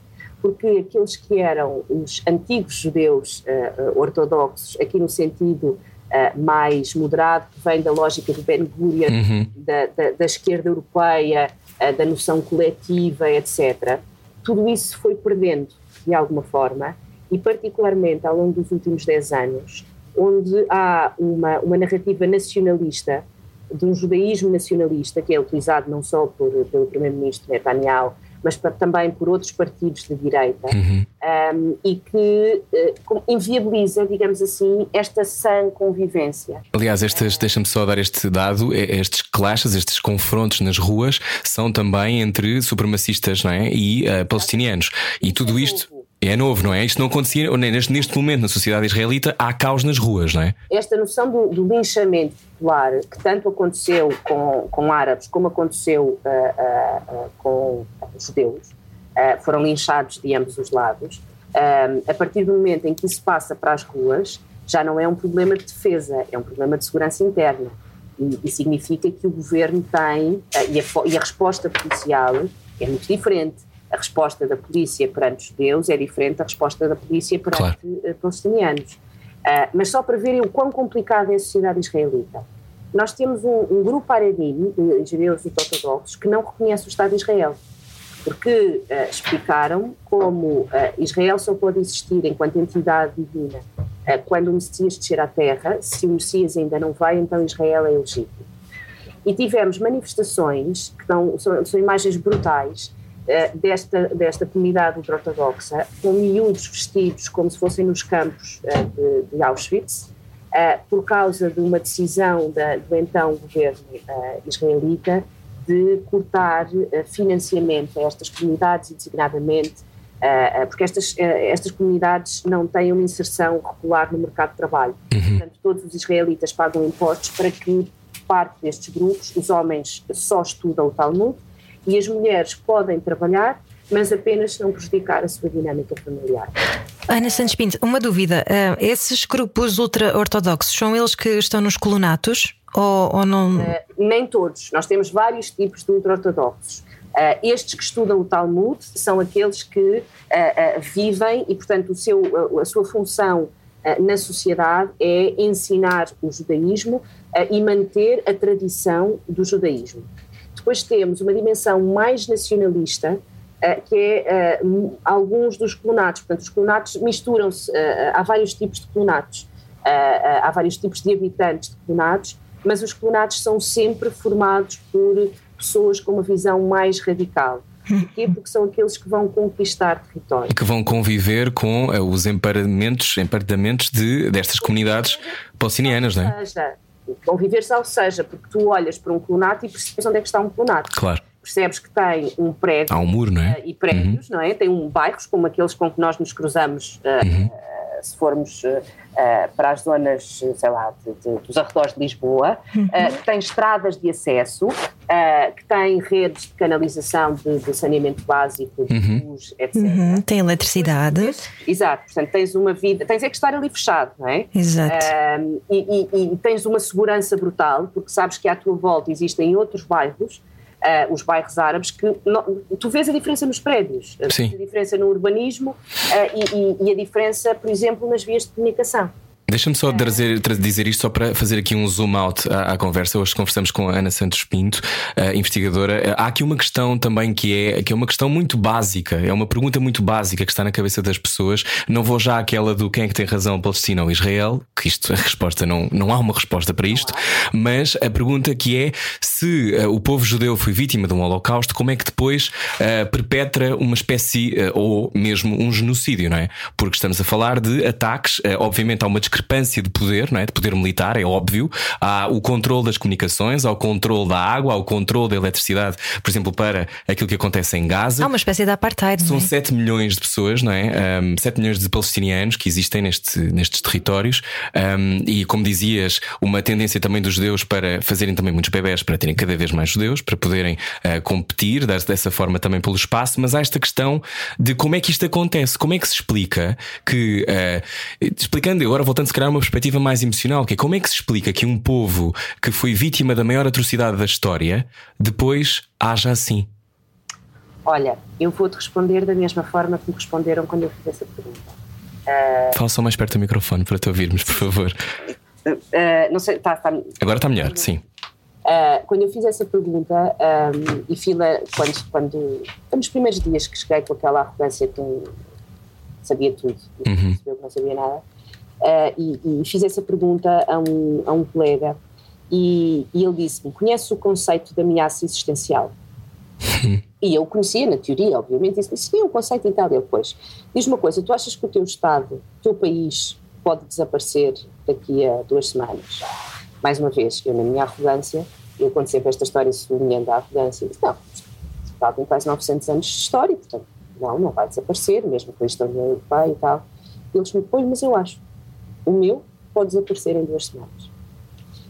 porque aqueles que eram os antigos judeus uh, ortodoxos, aqui no sentido uh, mais moderado, que vem da lógica do Ben Gurion, uhum. da, da, da, esquerda europeia, uh, da noção coletiva, etc., tudo isso foi perdendo de alguma forma, e particularmente ao longo dos últimos 10 anos, onde há uma, uma narrativa nacionalista, de um judaísmo nacionalista, que é utilizado não só por, pelo primeiro-ministro Netanyahu, mas também por outros partidos de direita, uhum. um, e que uh, inviabiliza, digamos assim, esta sã convivência. Aliás, estes, deixa-me só dar este dado: estes clashes, estes confrontos nas ruas são também entre supremacistas não é? e uh, palestinianos. E tudo isto. É novo, não é? Isto não acontecia neste, neste momento na sociedade israelita, há caos nas ruas, não é? Esta noção do, do linchamento popular, que tanto aconteceu com, com árabes como aconteceu uh, uh, uh, com judeus, foram linchados de ambos os lados. a partir do momento em que isso passa para as ruas, já não é um problema de defesa, é um problema de segurança interna. E, e significa que o governo tem, e a, e a resposta policial é muito diferente a resposta da polícia perante os judeus é diferente da resposta da polícia perante claro. Eh, palestinianos. Uh, mas só para verem o quão complicada é a sociedade israelita. nós temos um, um grupo Aredim, de engenheiros ortodoxos, que não reconhece o Estado de Israel, porque uh, explicaram como uh, Israel só pode existir enquanto entidade divina quando o Messias descer à Terra. Se o Messias ainda não vai, então Israel é legítimo. E tivemos manifestações, que são, são imagens brutais, desta, desta comunidade ultra-ortodoxa, com miúdos vestidos como se fossem nos campos de, de Auschwitz, uh, por causa de uma decisão da, do então governo israelita de cortar financiamento a estas comunidades e designadamente porque estas, estas comunidades não têm uma inserção regular no mercado de trabalho. Uhum. Portanto, todos os israelitas pagam impostos para que parte destes grupos, os homens só estudam o Talmud e as mulheres podem trabalhar, mas apenas não prejudicar a sua dinâmica familiar. Ana Santos Pinto, uma dúvida. Uh, esses grupos ultra-ortodoxos são eles que estão nos colonatos ou, ou não? Uh, nem todos. Nós temos vários tipos de ultra-ortodoxos. Uh, estes que estudam o Talmud são aqueles que vivem e, portanto, o seu, a sua função na sociedade é ensinar o judaísmo e manter a tradição do judaísmo. Depois temos uma dimensão mais nacionalista, eh, que é uh, alguns dos clonatos. Portanto, os clonatos misturam-se, uh, há vários tipos de clonatos, há vários tipos de habitantes de clonatos, mas os clonatos são sempre formados por pessoas com uma visão mais radical. Porquê? Porque são aqueles que vão conquistar território. E que vão conviver com os emparamentos, emparamentos de, destas comunidades palestinianas, não é? Seja, conviver-se ao seja, porque tu olhas para um clonato e percebes onde é que está um clonato. Claro percebes que tem um prédio. Há um muro, não é? E prédios, uhum. não é? Tem um bairros como aqueles com que nós nos cruzamos uh, uhum. Se formos uh, para as zonas, sei lá, de, de, dos arredores de Lisboa, uhum. que tem estradas de acesso, que tem redes de canalização de, de saneamento básico, de uhum. luz, etc. Uhum. Tem eletricidade. Exato, portanto tens uma vida, tens é que estar ali fechado, não é? Exato. E, e, e tens uma segurança brutal, porque sabes que à tua volta existem outros bairros uh, os bairros árabes, que tu vês a diferença nos prédios, Sim. a diferença no urbanismo uh, e, e, e a diferença, por exemplo, nas vias de comunicação. Deixa-me só trazer, dizer isto só para fazer aqui um zoom out à, à conversa. Hoje conversamos com a Ana Santos Pinto, investigadora. Há aqui uma questão também que é, que é uma questão muito básica, é uma pergunta muito básica que está na cabeça das pessoas. Não vou já àquela do quem é que tem razão, Palestina ou Israel, que isto, a resposta não, não há uma resposta para isto, mas a pergunta que é se uh, o povo judeu foi vítima de um holocausto, como é que depois uh, perpetra uma espécie uh, ou mesmo um genocídio, não é? Porque estamos a falar de ataques, obviamente há uma discrepância de poder, não é? de poder militar, é óbvio. Há o controle das comunicações, há o controle da água, há o controle da eletricidade, por exemplo, para aquilo que acontece em Gaza. Há uma espécie de apartheid. São é? 7 milhões de pessoas, não é? Um, 7 milhões de palestinianos que existem neste, nestes territórios. Um, e como dizias, uma tendência também dos judeus para fazerem também muitos bebés, para terem cada vez mais judeus, para poderem uh, competir dessa forma também pelo espaço. Mas há esta questão de como é que isto acontece, como é que se explica que, uh, explicando agora, voltando se calhar uma perspectiva mais emocional, que é como é que se explica que um povo que foi vítima da maior atrocidade da história depois haja assim? Olha, eu vou-te responder da mesma forma que me responderam quando eu fiz essa pergunta. Uh... Fala só mais perto do microfone para te ouvirmos, por favor. Uh, não sei, tá, tá... Agora está melhor, sim. Uh, quando eu fiz essa pergunta, um, e fila, quando, quando, nos primeiros dias que cheguei com aquela arrogância que sabia tudo, uhum. percebeu que não sabia nada, uh, e, e, fiz essa pergunta a um, a um colega e, e ele disse-me: Conhece o conceito de ameaça existencial? e eu conhecia na teoria, obviamente, disse-me: Sim, é um conceito e tal. E depois, diz uma coisa: tu achas que o teu Estado, o teu país, pode desaparecer daqui a duas semanas? Mais uma vez, eu, na minha arrogância, eu conto sempre esta história sublinhando a arrogância, disse: Não, Estado tem quase 900 anos de história, portanto, não, não vai desaparecer, mesmo com a história europeia e tal. E eles me põem, mas eu acho o meu pode desaparecer em duas semanas.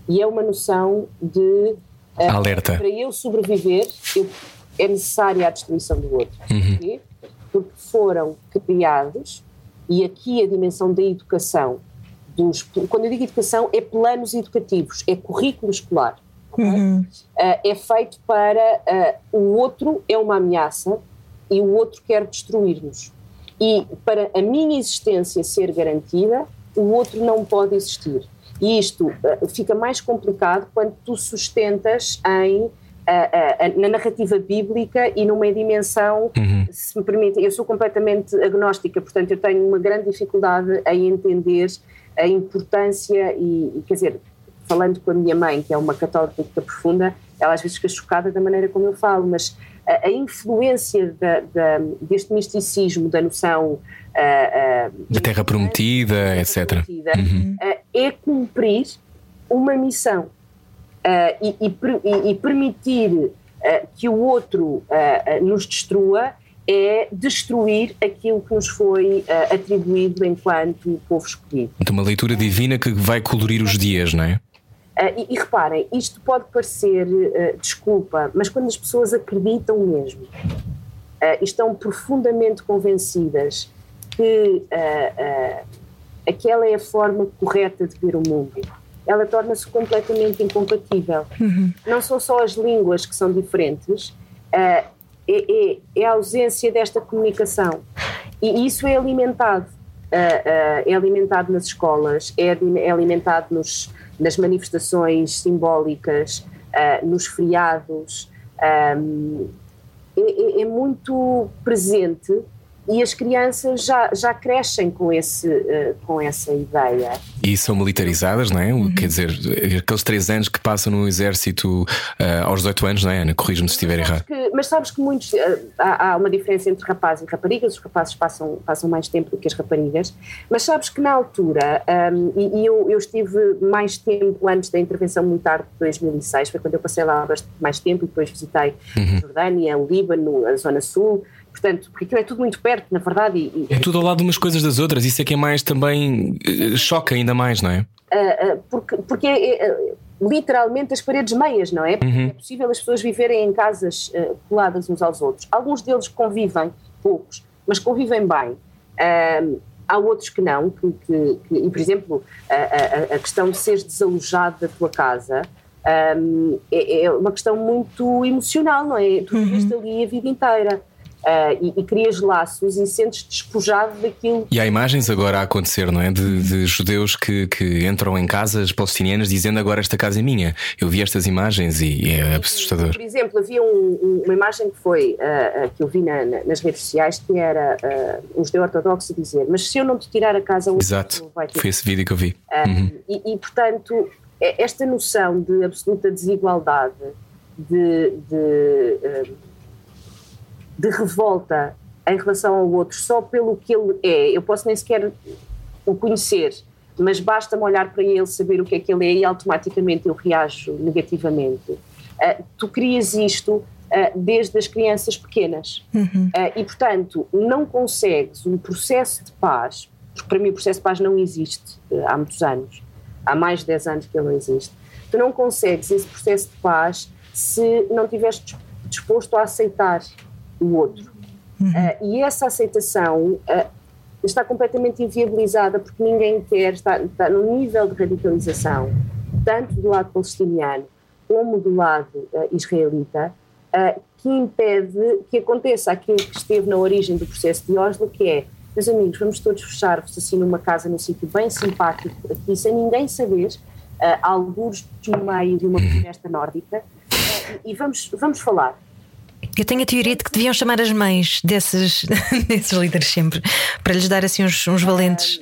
E é uma noção de. Uh, Alerta. Para eu sobreviver, eu, é necessária a destruição do outro. Uhum. Porquê? Porque foram criados, e aqui a dimensão da educação, dos, quando eu digo educação, é planos educativos, é currículo escolar. Uhum. Uh, é feito para. Uh, o outro é uma ameaça e o outro quer destruir-nos. E para a minha existência ser garantida, o outro não pode existir. E isto uh, fica mais complicado quando tu sustentas em na narrativa bíblica e numa dimensão, uhum. se me permite, eu sou completamente agnóstica, portanto eu tenho uma grande dificuldade em entender a importância e, e quer dizer, falando com a minha mãe, que é uma católica profunda, ela às vezes fica chocada da maneira como eu falo, mas a, a influência da, da, deste misticismo, da noção uh, uh, da Terra Prometida, etc. Prometida, uhum. uh, é cumprir uma missão. Uh, e, e, e, permitir uh, que o outro uh, nos destrua é destruir aquilo que nos foi atribuído enquanto povo escolhido. Então, uma leitura divina que vai colorir os dias, não é? E, e, reparem, isto pode parecer desculpa, mas quando as pessoas acreditam mesmo, estão profundamente convencidas que aquela é a forma correta de ver o mundo ela torna-se completamente incompatível. Uhum. Não são só as línguas que são diferentes, é, é, é, a ausência desta comunicação. E isso é alimentado. É alimentado nas escolas, é, é alimentado nos, nas manifestações simbólicas, nos feriados. Um, é, é, é muito presente e as crianças já, já crescem com, esse, uh, com essa ideia. E são militarizadas, não é? Uhum. Quer dizer, aqueles três anos que passam no exército uh, aos 18 anos, não é, Ana? Corrijo-me se estiver errado. Que, mas sabes que muitos. Uh, há, há, uma diferença entre rapazes e raparigas, os rapazes passam, passam mais tempo do que as raparigas, mas sabes que na altura, um, e, e eu, eu, estive mais tempo antes da intervenção militar de 2006, foi quando eu passei lá bastante mais tempo e depois visitei uhum. a Jordânia, o Líbano, a Zona Sul portanto, porque aquilo é tudo muito perto, na verdade. E, é tudo ao lado de umas coisas das outras, isso é que é mais também eh, choca ainda mais, não é? Uh, uh, porque porque é, é, literalmente as paredes meias, não é? Porque uhum. é possível as pessoas viverem em casas uh, coladas uns aos outros. Alguns deles convivem, poucos, mas convivem bem. há outros que não, que, que, que e por exemplo, a, a, a, questão de seres desalojado da tua casa. Um, é, é, uma questão muito emocional, não é? Tu viveste uhum. ali a vida inteira. Uh, e, e, crias laços e sentes despojado daquilo. E há imagens agora a acontecer, não é? De, de judeus que, que, entram em casas palestinianas dizendo agora esta casa é minha. Eu vi estas imagens e é assustador. Por exemplo, havia um, um, uma imagem que foi uh, uh, que eu vi na, na, nas redes sociais que era uh, um judeu ortodoxo dizer: Mas se eu não te tirar a casa, o Exato, vai ter... foi esse vídeo que eu vi. Uhum. E, e, portanto, é esta noção de absoluta desigualdade, de, de de revolta em relação ao outro só pelo que ele é. Eu posso nem sequer o conhecer, mas basta-me olhar para ele, saber o que é que ele é e automaticamente eu reajo negativamente. Uh, tu crias isto uh, desde as crianças pequenas uhum. uh, e, portanto, não consegues um processo de paz, porque para mim o processo de paz não existe há muitos anos, há mais de 10 anos que ele não existe. Tu não consegues esse processo de paz se não estiveres disposto a aceitar o outro. Uhum. Uh, e essa aceitação uh, está completamente inviabilizada porque ninguém quer, está, está no nível de radicalização, tanto do lado palestiniano como do lado uh, israelita, que impede que aconteça aquilo que esteve na origem do processo de Oslo, que é, meus amigos, vamos todos fechar-vos assim numa casa num sítio bem simpático, aqui sem ninguém saber, uh, alguns no meio de uma floresta nórdica, e vamos, vamos falar. Eu tenho a teoria de que deviam chamar as mães desses, desses líderes sempre, para lhes dar assim uns, uns valentes.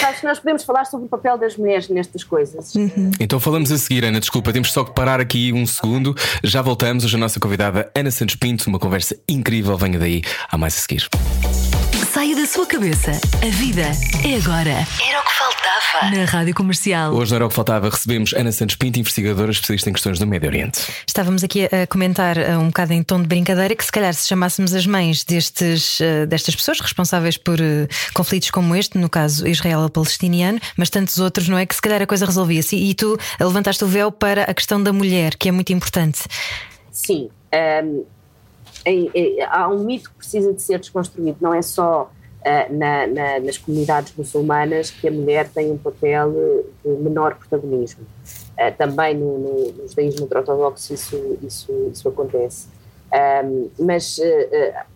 Sabes que nós podemos falar sobre o papel das mulheres nestas coisas. Uhum. Então falamos a seguir, Ana. Desculpa, temos só que parar aqui um segundo. Já voltamos. Hoje a nossa convidada Ana Santos Pinto, uma conversa incrível. Venha daí, há mais a seguir. Saia da sua cabeça. A vida é agora. Era o que faltava. Na Rádio Comercial. Hoje não era o que faltava. Recebemos Ana Santos Pinto, investigadora especialista em questões do Médio Oriente. Estávamos aqui a comentar eh, um bocado em tom de brincadeira que se calhar se chamássemos as mães destes, eh, destas pessoas responsáveis por eh, conflitos como este, no caso Israel-Palestiniano, mas tantos outros, não é? Que se calhar a coisa resolvia-se. E tu levantaste o véu para a questão da mulher, que é muito importante. Sim. Um é, é, há um mito que precisa de ser desconstruído, não é só uh, na, na, nas comunidades muçulmanas que a mulher tem um papel de menor protagonismo. Uh, também no, no, no judaísmo ortodoxo isso, isso, isso acontece. Um, mas uh,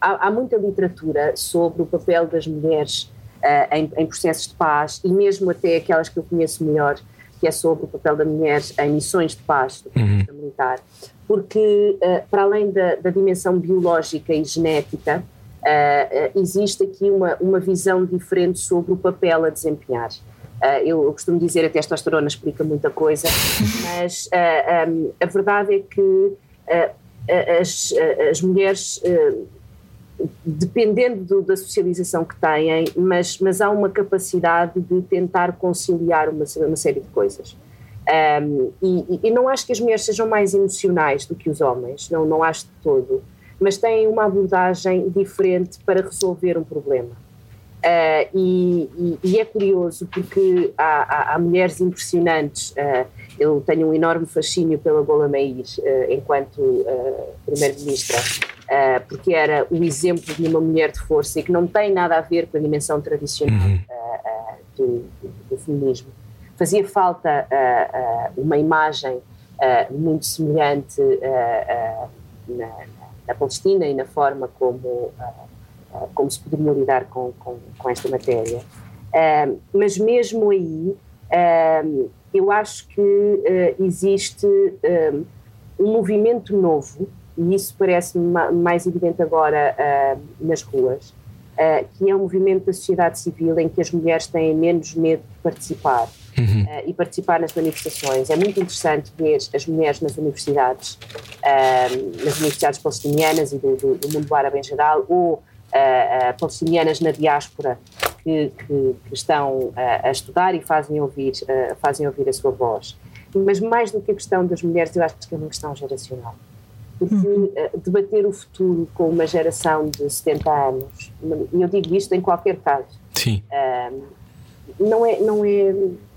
há, há, muita literatura sobre o papel das mulheres em, em, processos de paz e mesmo até aquelas que eu conheço melhor, que é sobre o papel da mulher em missões de paz do ponto de vista militar. Porque, para além da, da dimensão biológica e genética, Uh, existe aqui uma, uma visão diferente sobre o papel a desempenhar. Eu, costumo dizer a testosterona explica muita coisa, mas um, a verdade é que as, as, mulheres, dependendo do, da socialização que têm, mas, mas há uma capacidade de tentar conciliar uma, uma série de coisas. Um, e, e, não acho que as mulheres sejam mais emocionais do que os homens, não, não acho de todo mas têm uma abordagem diferente para resolver um problema. Uh, e, e, é curioso porque há, há, há mulheres impressionantes. Uh, eu tenho um enorme fascínio pela Gola Meir uh, enquanto Primeira-Ministra, porque era o exemplo de uma mulher de força e que não tem nada a ver com a dimensão tradicional uhum. do, do, do, feminismo. Fazia falta uma imagem muito semelhante na, na Palestina e na forma como, uh, uh, como se poderia lidar com, com, com esta matéria. Uh, mas mesmo aí, eu acho que existe um movimento novo, e isso parece mais evidente agora nas ruas, que é um movimento da sociedade civil em que as mulheres têm menos medo de participar uhum. uh, e participar nas manifestações. É muito interessante ver as mulheres nas universidades, uh, nas universidades palestinianas e do, do, do, mundo árabe em geral, ou uh, palestinianas na diáspora que, que, que estão a estudar e fazem ouvir, fazem ouvir a sua voz. Mas mais do que a questão das mulheres, eu acho que é uma questão geracional porque uhum. debater o futuro com uma geração de 70 anos, e eu digo isto em qualquer caso, Sim. não, é, não, é,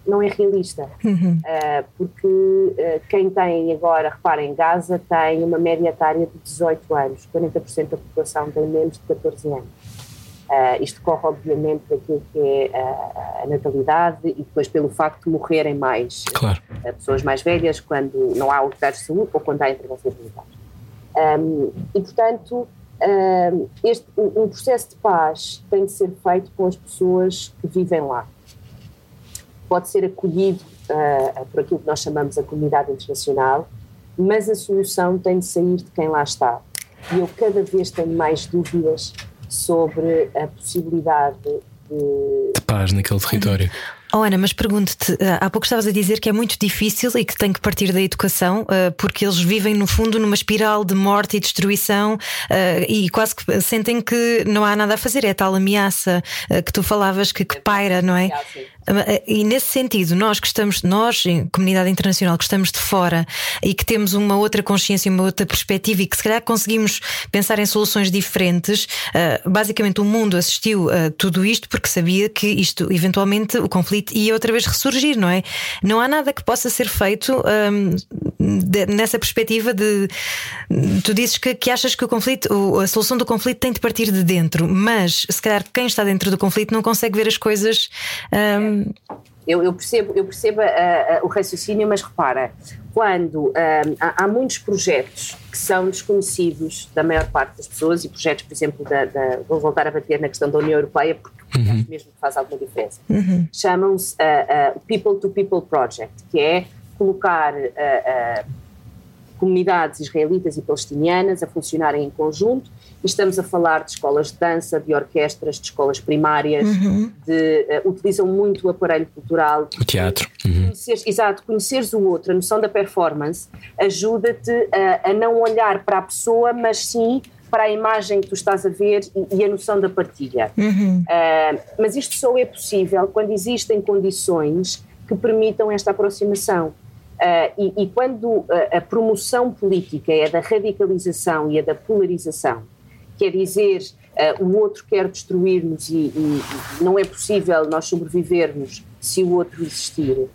não é realista, uhum. uh, porque uh, quem tem agora, reparem, Gaza tem uma média etária de 18 anos, 40% da população tem menos de 14 anos. Uh, isto corre, obviamente, daquilo que é a, a natalidade e depois pelo facto de morrerem mais claro. pessoas mais velhas quando não há unidades de saúde ou quando há intervenções militares. Um, e, portanto, um, este, um processo de paz tem de ser feito com as pessoas que vivem lá pode ser acolhido uh, por aquilo que nós chamamos a comunidade internacional, mas a solução tem de sair de quem lá está. E eu cada vez tenho mais dúvidas sobre a possibilidade de, de paz naquele território. Oh, Ana, mas pergunto-te, eh, há pouco estavas a dizer que é muito difícil e que tem que partir da educação, eh, porque eles vivem, no fundo, numa espiral de morte e destruição e quase que sentem que não há nada a fazer. É tal ameaça que tu falavas que, que paira, não é? E nesse sentido, nós que estamos, nós, comunidade internacional, que estamos de fora e que temos uma outra consciência, uma outra perspectiva e que se calhar conseguimos pensar em soluções diferentes, basicamente o mundo assistiu a tudo isto porque sabia que isto, eventualmente, o conflito e outra vez ressurgir, não é? Não há nada que possa ser feito um, de, nessa perspectiva de. Tu dizes que, que achas que o conflito, a solução do conflito tem de partir de dentro, mas se calhar quem está dentro do conflito não consegue ver as coisas. Um, eu, eu, percebo, eu percebo uh, uh, o raciocínio, mas repara, quando uh, há, muitos projetos que são desconhecidos da maior parte das pessoas, e projetos, por exemplo, da, da, vou voltar a bater na questão da União Europeia, porque uhum. acho mesmo que faz alguma diferença, uhum. chamam-se People to People Project, que é colocar comunidades israelitas e palestinianas a funcionarem em conjunto estamos a falar de escolas de dança, de orquestras, de escolas primárias, uhum. de, uh, utilizam muito o aparelho cultural. O teatro. Uhum. Conheceres, exato, conheceres o outro, a noção da performance, ajuda-te a, a não olhar para a pessoa, mas sim para a imagem que tu estás a ver e, a noção da partilha. Uhum. Uh, mas isto só é possível quando existem condições que permitam esta aproximação. Uh, e, e, quando a, a promoção política é da radicalização e a da polarização, quer dizer, uh, o outro quer destruir-nos e, e, não é possível nós sobrevivermos se o outro existir.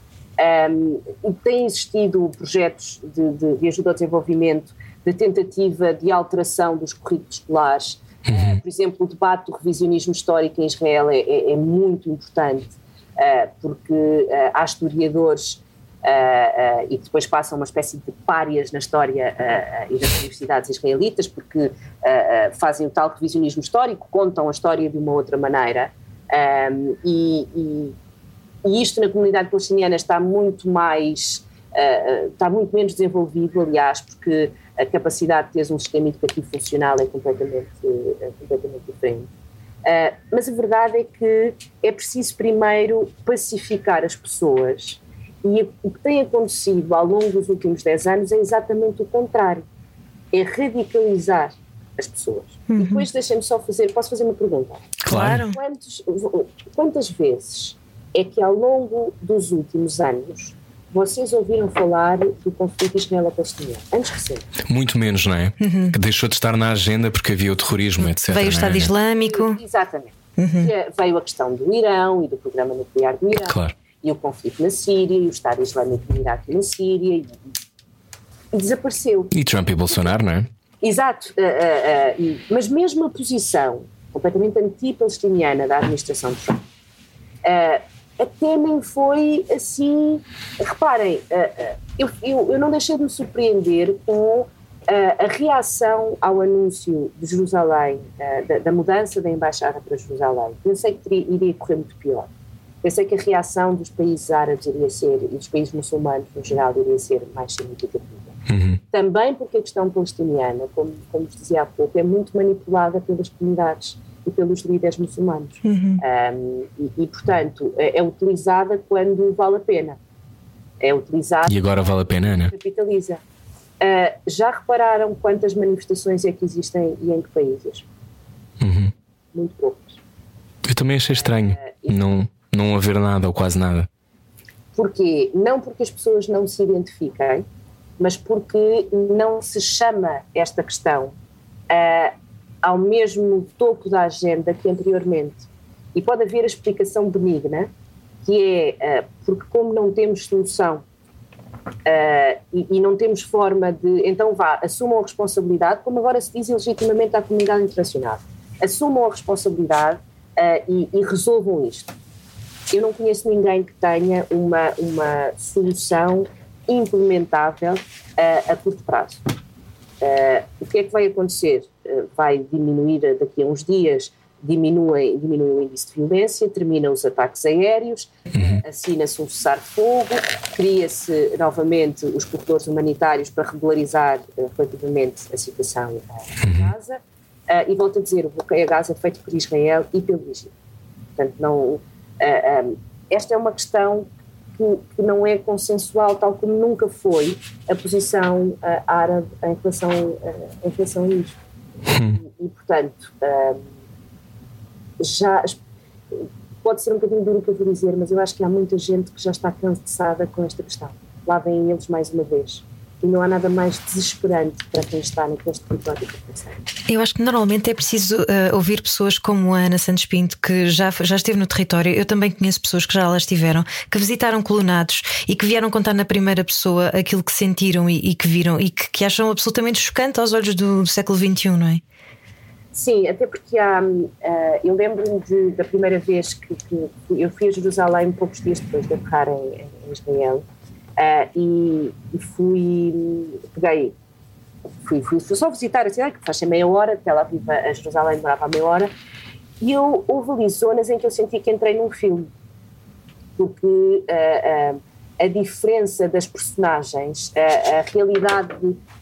Um, tem existido projetos de, de, de, ajuda ao desenvolvimento, de tentativa de alteração dos currículos escolares. Uhum. Uh, por exemplo, o debate do revisionismo histórico em Israel é, é, é muito importante, uh, porque há historiadores uh, e depois passam uma espécie de párias na história uh, e das universidades israelitas, porque fazem o tal revisionismo histórico, contam a história de uma outra maneira. Um, e, e, e, isto na comunidade palestiniana está muito mais, está muito menos desenvolvido, aliás, porque a capacidade de ter um sistema educativo funcional é completamente, completamente diferente. Mas a verdade é que é preciso primeiro pacificar as pessoas e o que tem acontecido ao longo dos últimos 10 anos é exatamente o contrário. É radicalizar as pessoas. Uhum. E depois deixem-me só fazer, posso fazer uma pergunta? Claro. Quantos, quantas vezes é que ao longo dos últimos anos vocês ouviram falar do conflito israelo-palestiniano? Antes recente. Muito menos, não é? Uhum. Que deixou de estar na agenda porque havia o terrorismo, etc. Veio o Estado é? Islâmico. Exatamente. Uhum. Veio a questão do Irão e do programa nuclear do Irão. Claro. E o conflito na Síria, e o Estado Islâmico no Iraque e na Síria. E, e desapareceu. E Trump e Bolsonaro, não é? Exato. Uh, uh, uh, mas mesmo a posição completamente anti-palestiniana da administração de Trump até nem foi assim. Reparem, eu, eu, eu não deixei de me surpreender com a reação ao anúncio de Jerusalém, da, da, mudança da embaixada para Jerusalém. Pensei que teria, iria correr muito pior. Pensei que a reação dos países árabes iria ser, e dos países muçulmanos no geral, iria ser mais significativa. Uhum. Também porque a questão palestiniana, como, como dizia há pouco, é muito manipulada pelas comunidades e pelos líderes muçulmanos. Uhum. Um, e, e, portanto, é, é, utilizada quando vale a pena. É utilizada. E agora vale a pena, né? Capitaliza. Uh, já repararam quantas manifestações é que existem e em que países? Uhum. Muito poucas. Eu também achei estranho uh, não, não haver nada ou quase nada. Porquê? Não porque as pessoas não se identifiquem, mas porque não se chama esta questão uh, ao mesmo topo da agenda que anteriormente. E pode haver a explicação benigna, que é uh, porque, como não temos solução uh, e, e, não temos forma de. Então, vá, assumam a responsabilidade, como agora se diz legitimamente à comunidade internacional. Assumam a responsabilidade e, e resolvam isto. Eu não conheço ninguém que tenha uma, uma solução implementável uh, a curto prazo. Uh, o que é que vai acontecer? Uh, vai diminuir daqui a uns dias, diminui, diminui o índice de violência, terminam os ataques aéreos, uhum. assina-se um cessar-fogo, cria-se novamente os corredores humanitários para regularizar relativamente a situação em uhum. Gaza. e volto a dizer, o bloqueio a Gaza é feito por Israel e pelo Egito. Portanto, não, um, esta é uma questão que, que, não é consensual, tal como nunca foi a posição uh, árabe em relação, uh, em relação a isto. Hum. E, e, portanto, já pode ser um bocadinho duro o que eu vou dizer, mas eu acho que há muita gente que já está cansada com esta questão. Lá vêm eles mais uma vez e não há nada mais desesperante para quem está naquele território que pensar. Eu acho que normalmente é preciso uh, ouvir pessoas como a Ana Santos Pinto, que já, já esteve no território. Eu também conheço pessoas que já lá estiveram, que visitaram colonados e que vieram contar na primeira pessoa aquilo que sentiram e, e que viram e que, que, acham absolutamente chocante aos olhos do, do século XXI, não é? Sim, até porque há, uh, eu lembro-me da primeira vez que, que, eu fui a Jerusalém poucos dias depois de aterrar em, em Israel Uh, e, e, fui, peguei, fui, fui, fui, só visitar a cidade, que faz meia hora, até lá viva a Jerusalém, demorava meia hora, e eu, houve ali zonas em que eu senti que entrei num filme, porque uh, uh, a diferença das personagens, a realidade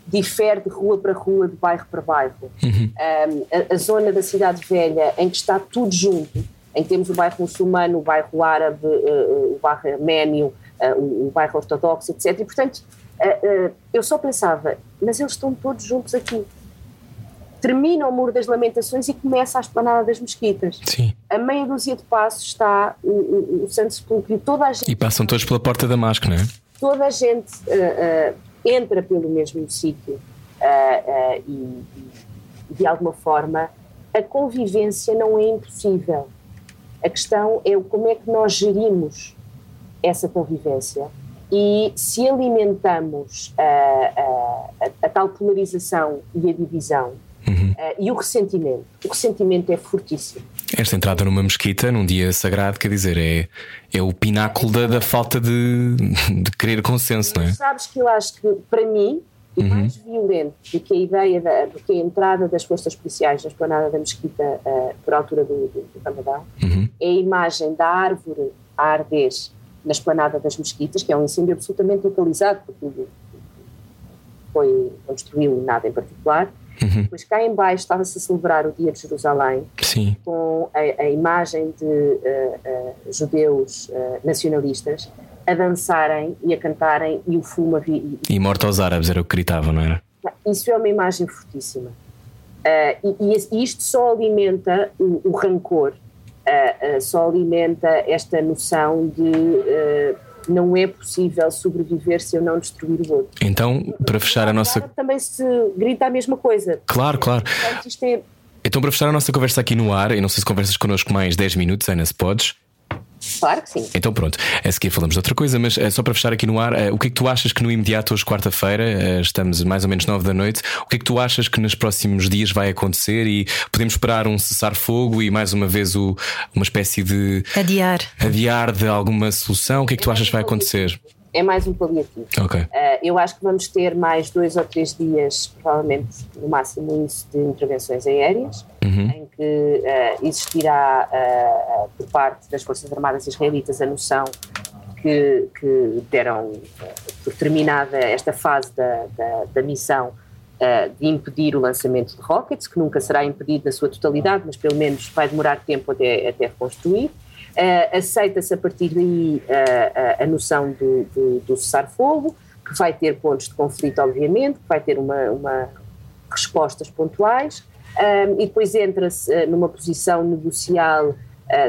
difere de rua para rua, de bairro para bairro. Uhum. a, a, zona da cidade velha, em que está tudo junto, em que temos o bairro muçulmano, o bairro árabe, o bairro arménio, o, o, bairro ortodoxo, etc. E, portanto, uh, eu só pensava, mas eles estão todos juntos aqui. Termina o Muro das Lamentações e começa a esplanada das Mesquitas. Sim. A meia dúzia de passos está o, o, o Santo Sepulcro e toda a gente. E passam todos pela porta da máscara, não é? Toda a gente entra pelo mesmo sítio e, e, de alguma forma, a convivência não é impossível. A questão é como é que nós gerimos essa convivência e se alimentamos a, a, a, tal polarização e a divisão uhum. uh, e o ressentimento, o ressentimento é fortíssimo. Esta entrada numa mesquita, num dia sagrado, quer dizer, é, é o pináculo da, da falta de, de querer consenso, não é? Sabes que eu acho que, para mim, E uhum. mais violento do que a ideia, da, do que a entrada das forças policiais na esplanada da Mesquita uh, por altura do, do, do Ramadão, uhum. é a imagem da árvore a arder na esplanada das Mesquitas, que é um incêndio absolutamente localizado, porque foi, não destruiu nada em particular. Uhum. Depois cá em baixo estava-se a celebrar o Dia de Jerusalém, Sim. com a, a, imagem de uh, uh, judeus uh, nacionalistas a dançarem e a cantarem e o fumo a vi e, e morto aos árabes era o que gritavam, não era? Isso é uma imagem fortíssima. Uh, e, e, isto só alimenta o, o rancor, uh, só alimenta esta noção de não é possível sobreviver se eu não destruir o outro. Então, para fechar a nossa. Também se grita a mesma coisa. Claro, claro. É... Então, para fechar a nossa conversa aqui no ar, e não sei se conversas connosco mais 10 minutos, Ana, se podes. Claro que sim. Então pronto, a seguir falamos de outra coisa, mas uh, só para fechar aqui no ar, uh, o que é que tu achas que no imediato, hoje quarta-feira, uh, estamos mais ou menos nove da noite, o que é que tu achas que nos próximos dias vai acontecer e podemos esperar um cessar-fogo e mais uma vez o, uma espécie de adiar. adiar de alguma solução? O que é que tu achas que vai acontecer? É mais um paliativo. Okay. Uh, eu acho que vamos ter mais dois ou três dias, provavelmente no máximo isso, de intervenções aéreas, uhum. em que uh, existirá uh, por parte das Forças Armadas Israelitas a noção que, que deram por terminada esta fase da, da, da missão de impedir o lançamento de rockets, que nunca será impedido na sua totalidade, mas pelo menos vai demorar tempo até, até reconstruir. Uh, Aceita-se a partir daí uh, a noção do, do, do cessar-fogo, que vai ter pontos de conflito, obviamente, que vai ter uma, uma respostas pontuais, um, e depois entra-se uh, numa posição negocial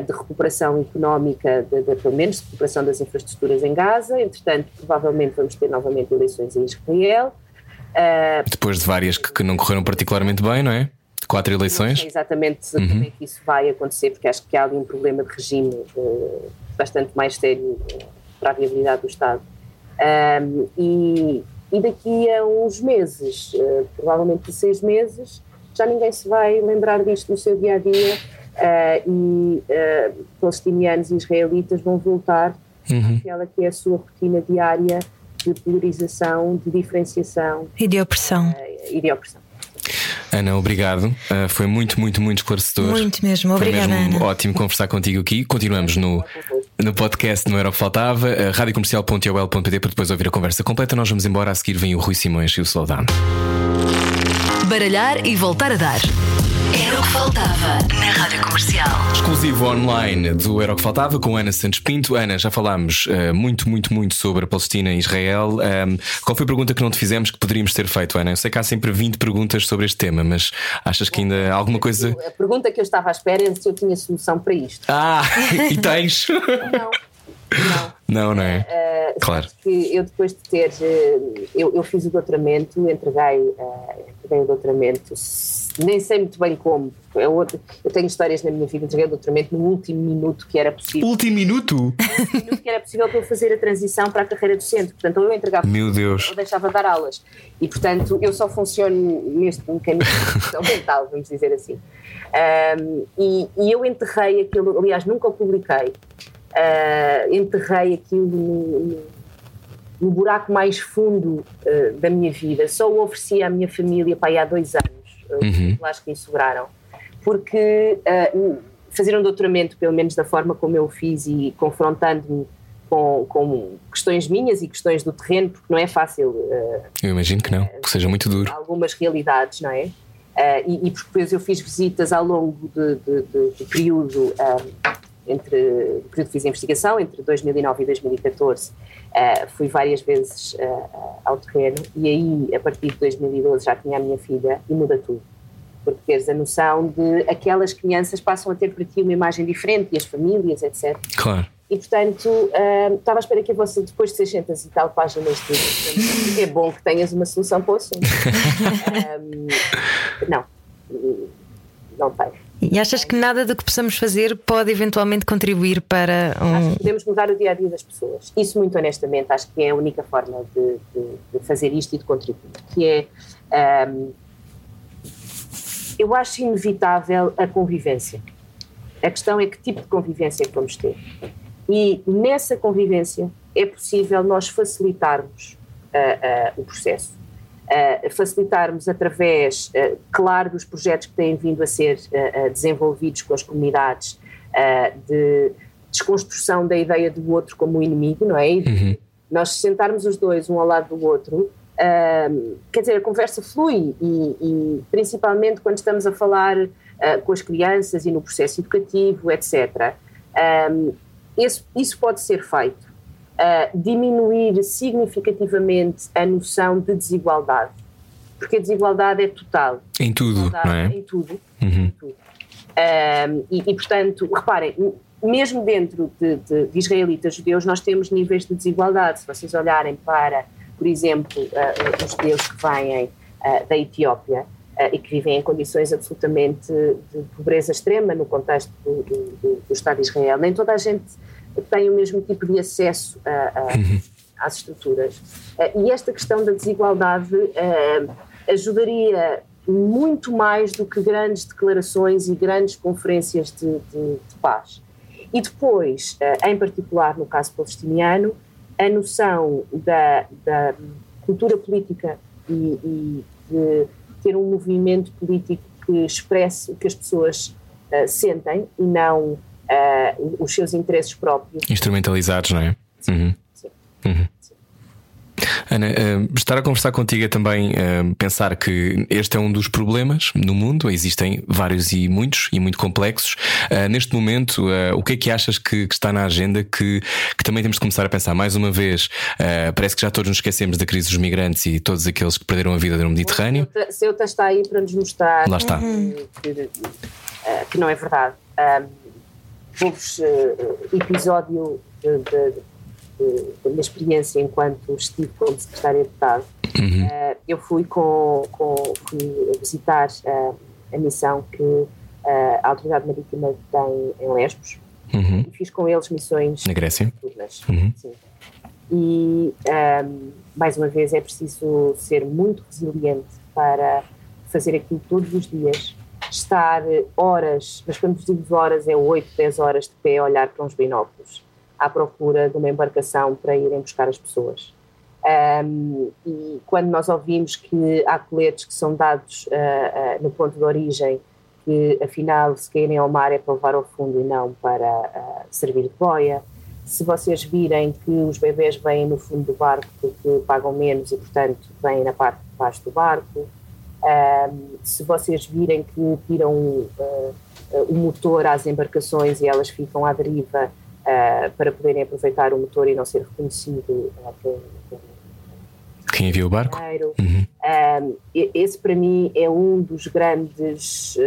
de recuperação económica, de, de, pelo menos de recuperação das infraestruturas em Gaza. Entretanto, provavelmente vamos ter novamente eleições em Israel. Depois de várias que, que não correram particularmente bem, não é? Quatro eleições? Não exatamente uhum. como é que isso vai acontecer, porque acho que há ali um problema de regime uh, bastante mais sério uh, para a viabilidade do Estado. Um, e, e, daqui a uns meses, uh, provavelmente seis meses, já ninguém se vai lembrar disto no seu dia a dia e palestinianos e israelitas vão voltar uhum. àquela que é a sua rotina diária de polarização, de diferenciação e de opressão. e de opressão. Ana, obrigado. Uh, foi muito, muito, muito esclarecedor. Muito mesmo, obrigada. Foi mesmo Ana. ótimo conversar contigo aqui. Continuamos no, no podcast Não Era o que Faltava, uh, radiocomercial.ol.pt para depois ouvir a conversa completa. Nós vamos embora. A seguir vem o Rui Simões e o Slowdown. Baralhar e voltar a dar. Era o que faltava na Rádio Comercial. Exclusivo online do Era o que Faltava com Ana Santos Pinto. Ana, já falámos uh, muito, muito, muito sobre a Palestina e Israel. Um, qual foi a pergunta que não te fizemos que poderíamos ter feito, Ana? Eu sei que há sempre 20 perguntas sobre este tema, mas achas que ainda há alguma coisa. A pergunta que eu estava à espera era se eu tinha solução para isto. Ah, e tens? não. Não. Não, não é? Uh, claro. Que eu depois de ter. Uh, eu, eu, fiz o doutoramento, entreguei, uh, entreguei o doutoramento nem sei muito bem como. Eu, outro, eu tenho histórias na minha vida, entreguei o doutoramento no último minuto que era possível. Último minuto? No último minuto que era possível para eu fazer a transição para a carreira docente. Portanto, ou eu entregava. Meu Deus. Ou deixava de dar aulas. E, portanto, eu só funciono neste mecanismo mental, vamos dizer assim. Um, e, e, eu enterrei aquilo, aliás, nunca o publiquei. Uh, enterrei aquilo no, no, no buraco mais fundo uh, da minha vida. Só o ofereci à minha família pai, há dois anos uhum. os que me sobraram, porque uh, fazer um doutoramento, pelo menos da forma como eu fiz e confrontando-me com, com, questões minhas e questões do terreno, porque não é fácil. Uh, eu imagino que não, que seja muito duro. Algumas realidades, não é? Uh, e, e depois eu fiz visitas ao longo de, de, de, do período entre o período que fiz a investigação, entre 2009 e 2014, uh, fui várias vezes uh, ao terreno e aí, a partir de 2012, já tinha a minha filha e muda tudo. Porque teres a noção de aquelas crianças passam a ter para ti uma imagem diferente e as famílias, etc. Claro. E, portanto, uh, estava à espera que você, depois de 600 e tal páginas, de, é bom que tenhas uma solução para o assunto. um, não, não tenho. E achas que nada do que possamos fazer pode eventualmente contribuir para um. Acho que podemos mudar o dia a dia das pessoas. Isso, muito honestamente, acho que é a única forma de, de, de fazer isto e de contribuir. Que é. Um, eu acho inevitável a convivência. A questão é que tipo de convivência é vamos ter. E nessa convivência é possível nós facilitarmos uh, uh, o processo. Uh, facilitarmos através, uh, claro, dos projetos que têm vindo a ser uh, desenvolvidos com as comunidades de desconstrução da ideia do outro como inimigo, não é? Uhum. Nós sentarmos os dois um ao lado do outro, quer dizer, a conversa flui e, e principalmente quando estamos a falar com as crianças e no processo educativo, etc. Um, isso, isso pode ser feito uh, diminuir significativamente a noção de desigualdade. Porque a desigualdade é total. Em tudo, não é? Em tudo. Uhum. Em tudo. Uh, e, e, portanto, reparem, mesmo dentro de, de, de, israelitas judeus, nós temos níveis de desigualdade. Se vocês olharem para, por exemplo, uh, os judeus que vêm uh, da Etiópia e que vivem em condições absolutamente de pobreza extrema no contexto do, do, do Estado de Israel, nem toda a gente têm o mesmo tipo de acesso a, a, uhum. às estruturas. Eh, e esta questão da desigualdade uh, ajudaria muito mais do que grandes declarações e grandes conferências de, de, de paz. E depois, uh, em particular no caso palestiniano, a noção da, da cultura política e, e, de ter um movimento político que expresse o que as pessoas uh, sentem e não uh, os seus interesses próprios. Instrumentalizados, não é? Sim. Uhum. Sim. Uhum. Ana, uh, estar a conversar contigo é também uh, pensar que este é um dos problemas no mundo, existem vários e muitos e muito complexos. Neste momento, o que é que achas que, está na agenda que, que, também temos de começar a pensar? Mais uma vez, parece que já todos nos esquecemos da crise dos migrantes e todos aqueles que perderam a vida no Mediterrâneo. Ceuta está aí para nos mostrar Lá está. Que, que, não é verdade. Um, houve uh, episódio da minha experiência enquanto estive como secretária de Estado. Uhum. Uh, eu fui, com, com, fui visitar uh, a missão que uh, a Autoridade Marítima tem em Lesbos uhum. e fiz com eles missões na Grécia. Uhum. Sim. E um, ehm, mais uma vez é preciso ser muito resiliente para fazer aquilo todos os dias estar horas, mas quando digo horas é 8, 10 horas de pé a olhar para uns binóculos, à procura de uma embarcação para irem buscar as pessoas. Um, e quando nós ouvimos que há coletes que são dados uh, uh, no ponto de origem, que afinal se caírem ao mar é para levar ao fundo e não para uh, servir de boia, se vocês virem que os bebés vêm no fundo do barco porque pagam menos e portanto vêm na parte de baixo do barco, um, se vocês virem que tiram uh, uh, o motor às embarcações e elas ficam à deriva uh, para poderem aproveitar o motor e não ser reconhecido uh, quem enviou o barco? Uhum. Um, esse para mim é um dos grandes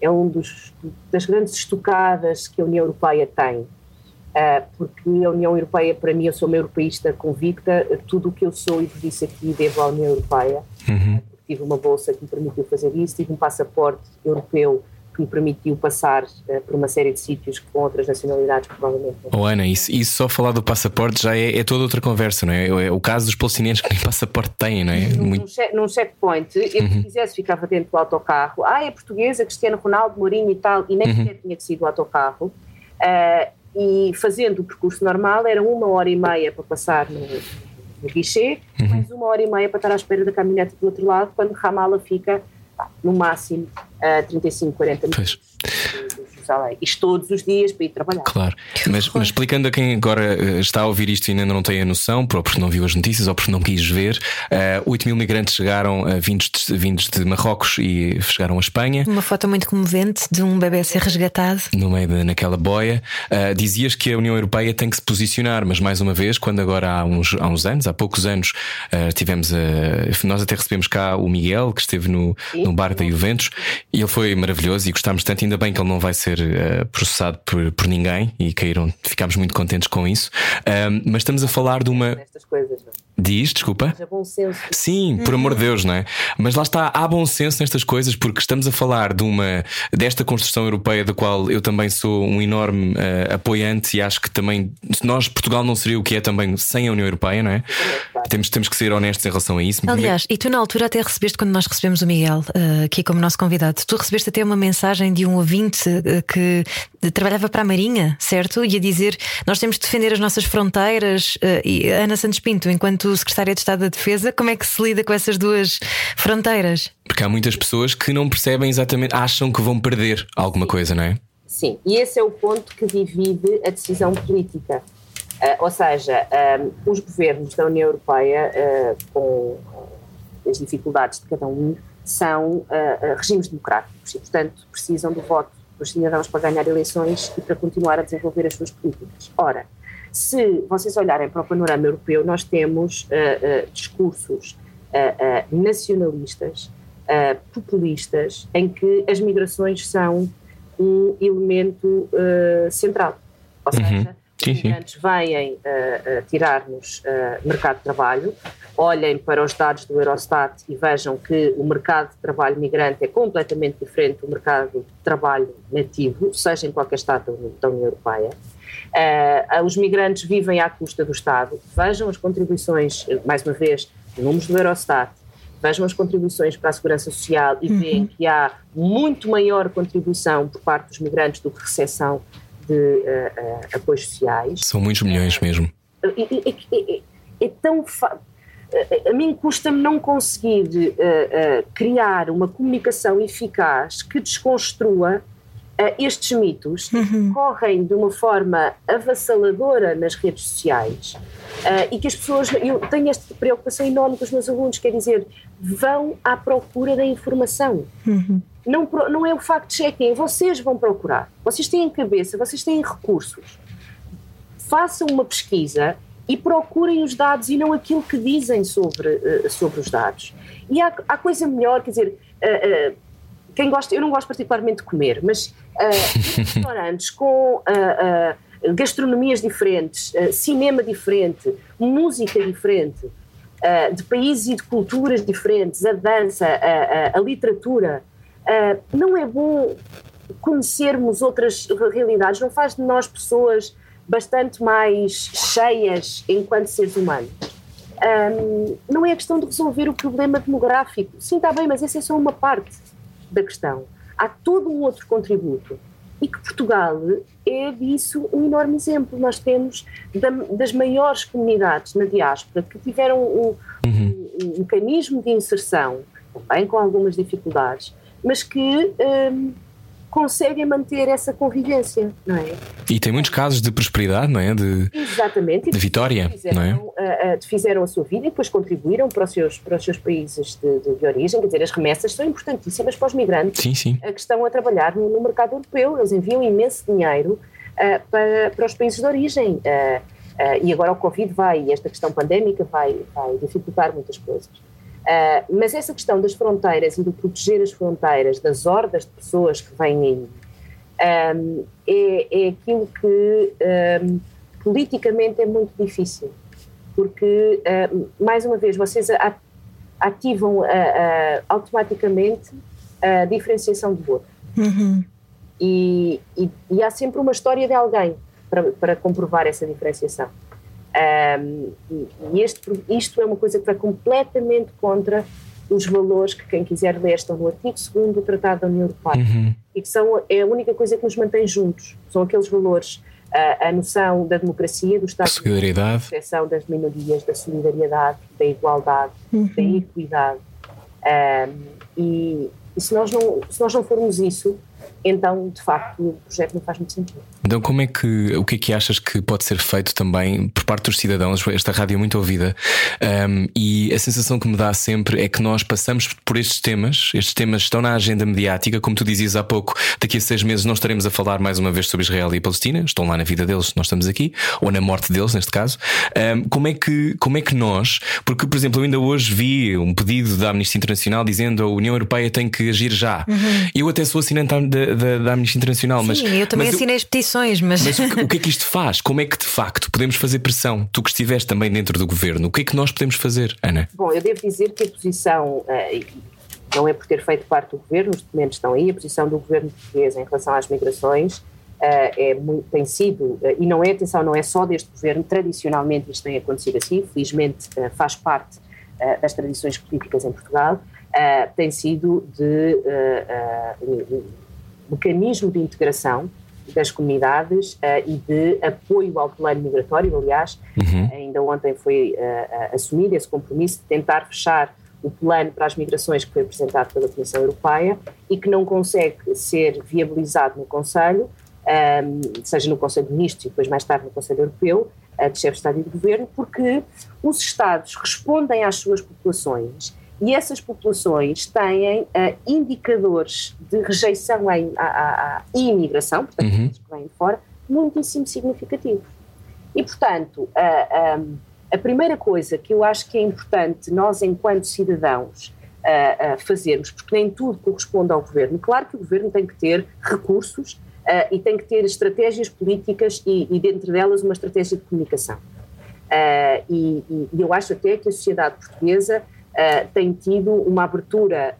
é um dos das grandes estocadas que a União Europeia tem porque a União Europeia, para mim, eu sou uma europeísta convicta, tudo o que eu sou e disse aqui devo à União Europeia. Uhum tive uma bolsa que me permitiu fazer isso, tive um passaporte europeu que me permitiu passar uh, por uma série de sítios com outras nacionalidades, provavelmente. Oh, Ana, isso, isso só falar do passaporte já é, é toda outra conversa, não é? é o caso dos palestinianos que nem passaporte têm, não é? Num, Muito... num checkpoint, eu uhum. se quisesse ficava dentro do autocarro, ah, é portuguesa, Cristiano Ronaldo, Mourinho e tal, e nem uhum. sequer tinha que ser do autocarro. Uh, e fazendo o percurso normal, era uma hora e meia para passar no, no guichê, uhum. mais uma hora e meia para estar à espera da caminhonete do outro lado, quando Ramala fica pá, no máximo uh, 35, 40 minutos. Pois isto todos os dias para ir trabalhar. Claro, mas, mas, explicando a quem agora eh, está a ouvir isto e ainda não tem a noção, porque não viu as notícias ou porque não quis ver, uh, eh, 8 mil migrantes chegaram uh, vindos, de, vindos de Marrocos e chegaram à Espanha. Uma foto muito comovente de um bebê a ser resgatado. No meio de, naquela boia. Uh, dizias que a União Europeia tem que se posicionar, mas mais uma vez, quando agora há uns, há uns anos, há poucos anos, uh, tivemos a. Nós até recebemos cá o Miguel, que esteve no, no bar da Juventus, e ele foi maravilhoso e gostámos tanto, ainda bem que ele não vai ser uh, processado por, por ninguém e caíram, ficámos muito contentes com isso. mas estamos a falar de uma. Coisas, não? Diz, desculpa. Haja bom senso. Sim, por amor de Deus, não é? Mas lá está, há bom senso nestas coisas porque estamos a falar de uma desta construção europeia da qual eu também sou um enorme uh, apoiante e acho que também nós, Portugal, não seria o que é também sem a União Europeia, não é? Temos, temos que ser honestos em relação a isso. Aliás, e tu na altura até recebeste, quando nós recebemos o Miguel uh, aqui como nosso convidado, tu recebeste até uma mensagem de um ouvinte uh, que trabalhava para a Marinha, certo? E a dizer: Nós temos de defender as nossas fronteiras. e Ana Santos Pinto, enquanto do Secretário de Estado da Defesa. Como é que se lida com essas duas fronteiras? Porque há muitas pessoas que não percebem exatamente, acham que vão perder alguma coisa, não é? Sim, e esse é o ponto que divide a decisão política. Uh, ou seja, um, os governos da União Europeia, uh, com as dificuldades de cada um, são uh, regimes democráticos e, portanto, precisam do voto dos cidadãos para ganhar eleições e para continuar a desenvolver as suas políticas. Ora, se vocês olharem para o panorama europeu, nós temos discursos nacionalistas, populistas, em que as migrações são um elemento central. Ou uhum. seja, os imigrantes vêm uh, uh, tirar-nos uh, mercado de trabalho, olhem para os dados do Eurostat e vejam que o mercado de trabalho migrante é completamente diferente do mercado de trabalho nativo, seja em qualquer Estado da União Europeia. Uh, os migrantes vivem à custa do Estado. Vejam as contribuições, mais uma vez, números do Eurostat, vejam as contribuições para a segurança social e uhum. veem que há muito maior contribuição por parte dos migrantes do que recepção de uh, uh, apoios sociais. São muitos milhões mesmo. É, é, é, é tão. A mim custa-me não conseguir criar uma comunicação eficaz que desconstrua estes mitos uhum. correm de uma forma avassaladora nas redes sociais e que as pessoas. Eu tenho esta preocupação enorme com os meus alunos, quer dizer, vão à procura da informação. Uhum não, não é o fact-checking, vocês vão procurar. Vocês têm cabeça, vocês têm recursos. Façam uma pesquisa e procurem os dados e não aquilo que dizem sobre, uh, sobre os dados. E há, há coisa melhor, quer dizer, uh, uh, quem gosta, eu não gosto particularmente de comer, mas restaurantes com gastronomias diferentes, cinema diferente, música diferente, de países e de culturas diferentes, a dança, a, a, a literatura não é bom conhecermos outras realidades, não faz de nós pessoas bastante mais cheias enquanto seres humanos. Um, não é questão de resolver o problema demográfico. Sim, está bem, mas essa é só uma parte da questão. Há todo um outro contributo. E que Portugal é disso um enorme exemplo. Nós temos da, das maiores comunidades na diáspora que tiveram um, uhum. um, um mecanismo de inserção, também com algumas dificuldades, mas que um, conseguem manter essa convivência, não é? E tem muitos casos de prosperidade, não é? De, Exatamente. De vitória, fizeram, não é? Uh, uh, fizeram a sua vida e depois contribuíram para os seus, para os seus países de, de, de, origem. Quer dizer, as remessas são importantíssimas para os migrantes sim, sim. Uh, que estão a trabalhar no, no, mercado europeu. Eles enviam imenso dinheiro para, para os países de origem. e agora o Covid vai, esta questão pandémica vai, vai dificultar muitas coisas. Uh, mas essa questão das fronteiras e do proteger as fronteiras, das hordas de pessoas que vêm aí, um, é, é aquilo que um, politicamente é muito difícil. Porque, uh, mais uma vez, vocês ativam uh, automaticamente a diferenciação de voto. Uhum. E, e, e, há sempre uma história de alguém para, para comprovar essa diferenciação. Um, e este, isto é uma coisa que vai completamente contra os valores que quem quiser ler estão no artigo 2 do Tratado da União Europeia uhum. e que são, é a única coisa que nos mantém juntos. São aqueles valores, a, a noção da democracia, do Estado de da proteção das minorias, da solidariedade, da igualdade, uhum. da equidade. Um, e, e se, nós não, se nós não formos isso, então de facto o projeto não faz muito sentido. Então, como é que o que é que achas que pode ser feito também por parte dos cidadãos? Esta rádio é muito ouvida um, e a sensação que me dá sempre é que nós passamos por estes temas, estes temas estão na agenda mediática, como tu dizias há pouco, daqui a seis meses não estaremos a falar mais uma vez sobre Israel e Palestina, estão lá na vida deles, nós estamos aqui, ou na morte deles, neste caso. Um, como, é que, como é que nós, porque, por exemplo, eu ainda hoje vi um pedido da Amnistia Internacional dizendo a União Europeia tem que agir já. Uhum. Eu até sou assinante da, da, da Amnistia Internacional, Sim, mas. eu também mas assinei eu... as petições mas. Mas o que, o que, é que isto faz? Como é que de facto podemos fazer pressão? Tu que estiveste também dentro do governo, o que é que nós podemos fazer, Ana? Bom, eu devo dizer que a posição. Uh, não é por ter feito parte do governo, os documentos estão aí, a posição do governo português em relação às migrações uh, é muito, tem sido, uh, e não é, atenção, não é só deste governo, tradicionalmente isto tem acontecido assim, felizmente faz parte das tradições políticas em Portugal, tem sido de mecanismo de integração das comunidades e de apoio ao plano migratório. Aliás, uhum. ainda ontem foi assumido esse compromisso de tentar fechar o plano para as migrações que foi apresentado pela Comissão Europeia e que não consegue ser viabilizado no Conselho, um, seja no Conselho de Ministros e depois mais tarde no Conselho Europeu, uh, de chefe de Estado e de Governo, porque os Estados respondem às suas populações e essas populações têm uh, indicadores de rejeição à, à, à imigração, portanto, uhum. que vêm de fora, muitíssimo significativos. E, portanto, um, a primeira coisa que eu acho que é importante nós, enquanto cidadãos, fazermos, porque nem tudo corresponde ao governo. Claro que o governo tem que ter recursos uh, e tem que ter estratégias políticas e, e dentro delas, uma estratégia de comunicação. E, e, eu acho até que a sociedade portuguesa tem tido uma abertura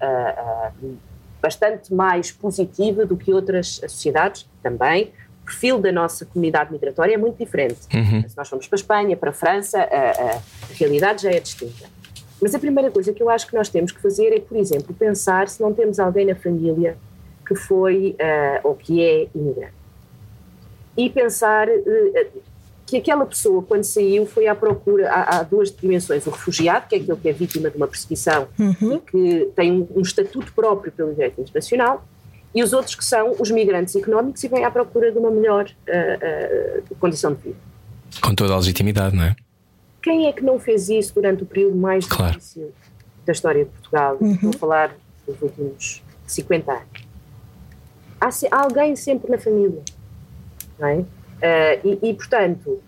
bastante mais positiva do que outras sociedades também, perfil da nossa comunidade migratória é muito diferente. Uhum. Se nós formos para a Espanha, para a França, a, a, a, realidade já é distinta. Mas a primeira coisa que eu acho que nós temos que fazer é, por exemplo, pensar se não temos alguém na família que foi uh, ou que é imigrante. E pensar uh, que aquela pessoa, quando saiu, foi à procura. Há, há, duas dimensões: o refugiado, que é aquele que é vítima de uma perseguição uhum. e que tem um, um estatuto próprio pelo direito internacional, e os outros que são os migrantes económicos e vêm à procura de uma melhor uh, uh, condição de vida. Com toda a legitimidade, não é? Quem é que não fez isso durante o período mais claro. difícil da história de Portugal? Uhum. Vou falar dos últimos 50 anos. Há, há alguém sempre na família, não é? Uh, e, e, portanto,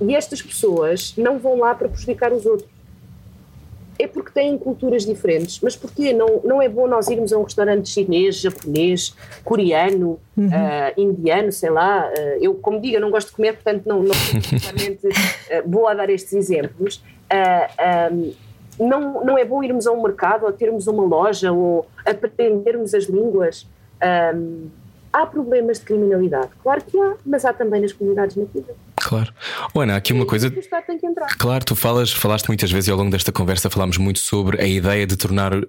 e estas pessoas não vão lá para prejudicar os outros é porque têm culturas diferentes. Mas porquê? Não, não é bom nós irmos a um restaurante chinês, japonês, coreano, uhum. uh, indiano, sei lá. Uh, eu, como digo, eu não gosto de comer, portanto não, não sou uh, boa a dar estes exemplos. Um, não, não é bom irmos a um mercado ou termos uma loja ou aprendermos as línguas. Um, há problemas de criminalidade. Claro que há, mas há também nas comunidades nativas. Claro. Ana, aqui uma coisa. Claro, tu falas, falaste muitas vezes e ao longo desta conversa falámos muito sobre a ideia de tornar uh,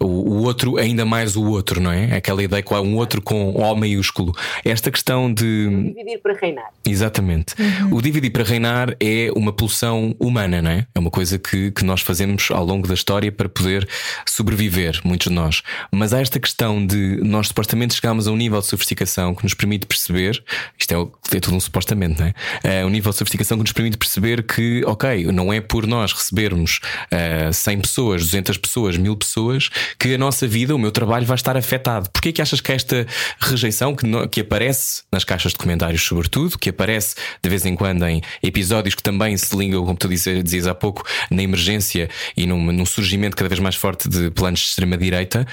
o, o, outro ainda mais o outro, não é? Aquela ideia que há um outro com O maiúsculo. Esta questão de. O dividir para reinar. Exatamente. Uhum. O dividir para reinar é uma pulsão humana, não é? É uma coisa que, que nós fazemos ao longo da história para poder sobreviver, muitos de nós. Mas há esta questão de nós supostamente chegarmos a um nível de sofisticação que nos permite perceber, isto é, é tudo um supostamente, não é? Uh, um nível de sofisticação que nos permite perceber que, ok, não é por nós recebermos uh, 100 pessoas, 200 pessoas, 1000 pessoas, que a nossa vida, o meu trabalho vai estar afetado. Porquê que achas que esta rejeição que, no, que aparece nas caixas de comentários, sobretudo, que aparece de vez em quando em episódios que também se ligam, como tu dizias há pouco, na emergência e num, num surgimento cada vez mais forte de planos de extrema-direita,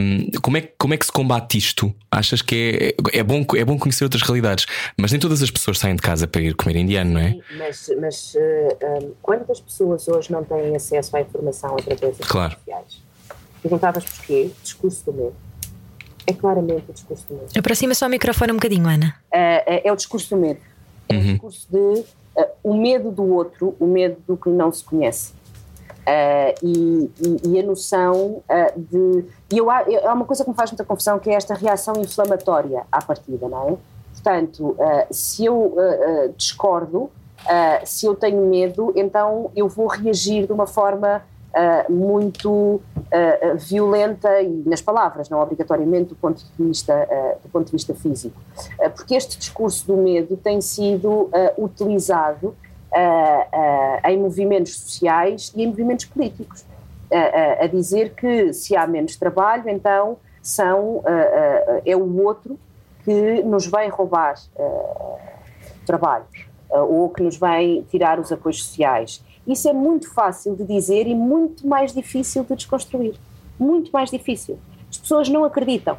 um, como, é, como é que se combate isto? Achas que é, é, bom, é bom conhecer outras realidades, mas nem todas as pessoas saem de casa para ir comer indiano, não é? Sim, mas, mas uh, um, quantas pessoas hoje não têm acesso à informação através das claro. redes sociais? Perguntavas porquê? Discurso do medo. É claramente o discurso do medo. Aproxima só o microfone um bocadinho, Ana. Uh, é o discurso do medo. É uhum. o discurso de uh, o medo do outro, o medo do que não se conhece. Uh, e, e, e, a noção uh, de. E eu, há uma coisa que me faz muita confusão que é esta reação inflamatória à partida, não é? Portanto, uh, se eu uh, discordo, se eu tenho medo, então eu vou reagir de uma forma muito violenta e nas palavras, não obrigatoriamente do ponto de vista, do ponto de vista físico. porque este discurso do medo tem sido utilizado em movimentos sociais e em movimentos políticos. a dizer que se há menos trabalho, então são, é o outro que nos vem roubar uh, trabalhos uh, ou que nos vem tirar os apoios sociais. Isso é muito fácil de dizer e muito mais difícil de desconstruir. Muito mais difícil. As pessoas não acreditam.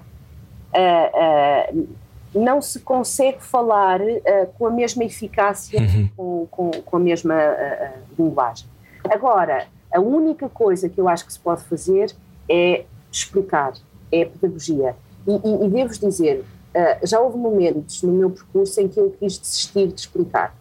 Uh, não se consegue falar com a mesma eficácia, uhum. com, com, com, a mesma linguagem. Agora, a única coisa que eu acho que se pode fazer é explicar, é pedagogia. E, e, e devo dizer, Uh, já houve momentos no meu percurso em que eu quis desistir de explicar,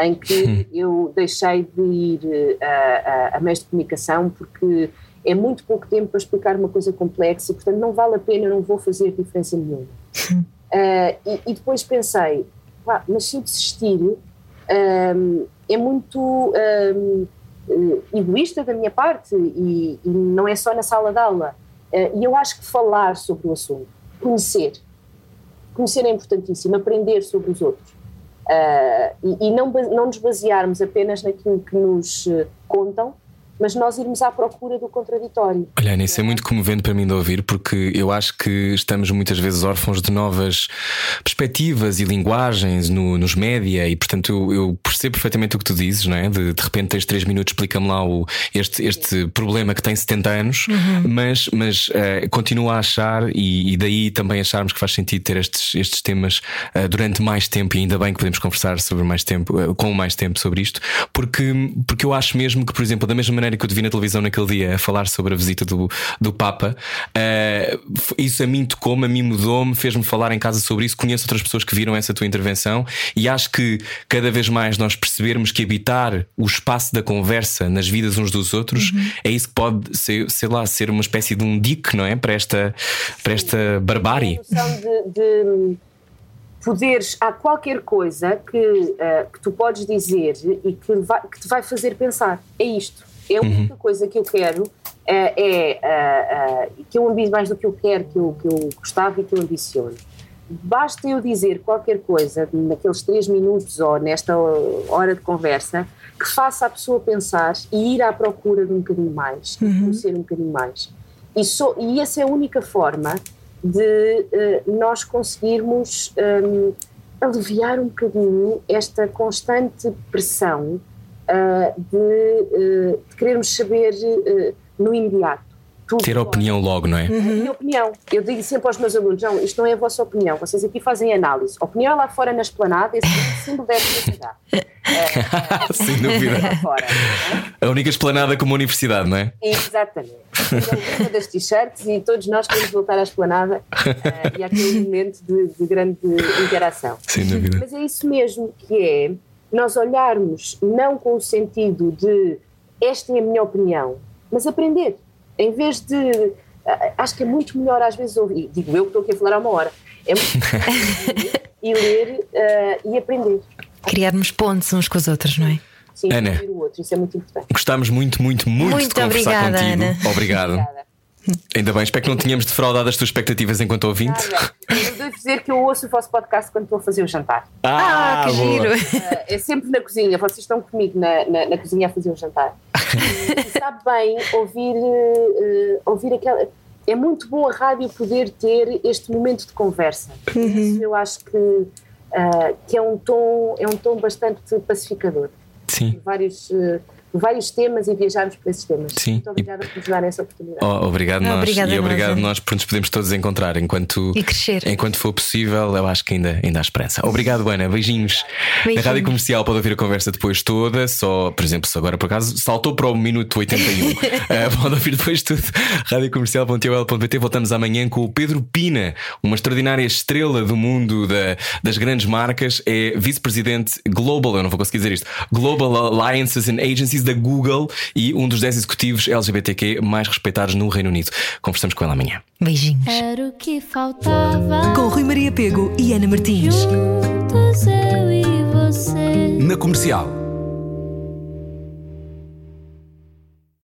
em que eu deixei de ir uh, a, a meios de comunicação porque é muito pouco tempo para explicar uma coisa complexa e, portanto, não vale a pena, não vou fazer diferença nenhuma. Uh, e, e, depois pensei, mas se eu desistir, um, é muito um, egoísta da minha parte e, e, não é só na sala de aula. Uh, e eu acho que falar sobre o assunto, conhecer, conhecer é importantíssimo, aprender sobre os outros. Uh, e, e não, não nos basearmos apenas naquilo que nos contam, mas nós irmos à procura do contraditório. Olha, isso é muito comovente para mim de ouvir, porque eu acho que estamos muitas vezes órfãos de novas perspectivas e linguagens no, nos média, e portanto eu, eu, percebo perfeitamente o que tu dizes, não é? De, de repente tens 3 minutos, explica-me lá o, este, este problema que tem 70 anos, uhum. mas, mas uh, continuo a achar, e, e, daí também acharmos que faz sentido ter estes, estes temas uh, durante mais tempo, e ainda bem que podemos conversar sobre mais tempo, uh, com mais tempo sobre isto, porque, porque eu acho mesmo que, por exemplo, da mesma maneira maneira que eu te vi na televisão naquele dia a falar sobre a visita do, do Papa, uh, isso a mim tocou-me, a mim mudou-me, fez-me falar em casa sobre isso. Conheço outras pessoas que viram essa tua intervenção e acho que cada vez mais nós percebermos que habitar o espaço da conversa nas vidas uns dos outros uhum. é isso que pode ser, sei lá, ser uma espécie de um dique, não é? Para esta, para esta barbárie. De, de poderes, há qualquer coisa que, uh, que tu podes dizer e que, vai, que te vai fazer pensar. É isto. É a única uhum. coisa que eu quero é, é uh, que eu ambiciono mais do que eu quero, que eu, que eu gostava e que eu ambiciono. Basta eu dizer qualquer coisa naqueles três minutos ou nesta hora de conversa que faça a pessoa pensar e ir à procura de um bocadinho mais, uhum. conhecer um bocadinho mais. E, so, e essa é a única forma de uh, nós conseguirmos um, aliviar um bocadinho esta constante pressão uh, de, uh, de, querermos saber uh, no imediato. Tudo Ter opinião logo, não é? Uhum. Minha opinião. Eu digo sempre aos meus alunos: não, isto não é a vossa opinião, vocês aqui fazem análise. Opinião é lá fora na esplanada, esse símbolo deve ser é, Sem dúvida. Fora, é? A única esplanada como universidade, não é? Exatamente. Das t-shirts e todos nós queremos voltar à esplanada uh, e àquele momento de, de grande interação. Sem dúvida. Mas é isso mesmo que é nós olharmos não com o sentido de esta é a minha opinião, mas aprender. Em vez de. Acho que é muito melhor às vezes ouvir, digo eu que estou aqui a falar há uma hora, é muito e ler uh, e aprender. Criarmos pontos uns com os outros, não é? Sim, Ana, o outro, isso é muito importante. Gostámos muito, muito, muito, muito de conversar obrigada, contigo. Ana. Obrigado. Obrigada. Ainda bem, espero que não tínhamos defraudado as tuas expectativas enquanto ouvinte. Nada. Eu devo dizer que eu ouço o vosso podcast quando estou a fazer o jantar. Ah, ah que boa. giro! Uh, é sempre na cozinha, vocês estão comigo na, na, na cozinha a fazer o jantar. E, e sabe bem ouvir, uh, ouvir aquela. É muito bom a rádio poder ter este momento de conversa. Uhum. Isso eu acho que, uh, que é, um tom, é um tom bastante pacificador. Sim. Vários vários temas e viajarmos por esses temas. Sim. Muito obrigada por nos dar essa oportunidade. Oh, obrigado nós. Obrigada e obrigado nós, nós por nos podermos todos encontrar enquanto, e crescer. enquanto for possível. Eu acho que ainda, ainda há esperança. Obrigado, Ana. Beijinhos. Beijinhos. Na rádio comercial pode ouvir a conversa depois toda. Só, por exemplo, se agora por acaso saltou para o minuto 81. uh, eh, pode ouvir depois tudo. Radiocomercial.ol.pt. Voltamos amanhã com o Pedro Pina, uma extraordinária estrela do mundo da, das grandes marcas. É vice-presidente global, eu não vou conseguir dizer isto, Global Alliances and Agencies da Google e um dos 10 executivos LGBTQ mais respeitados no Reino Unido. Conversamos com ele amanhã. Beijinhos. Era o que faltava. Com Rui Maria Pego e Ana Martins. Juntos eu e você. Na comercial.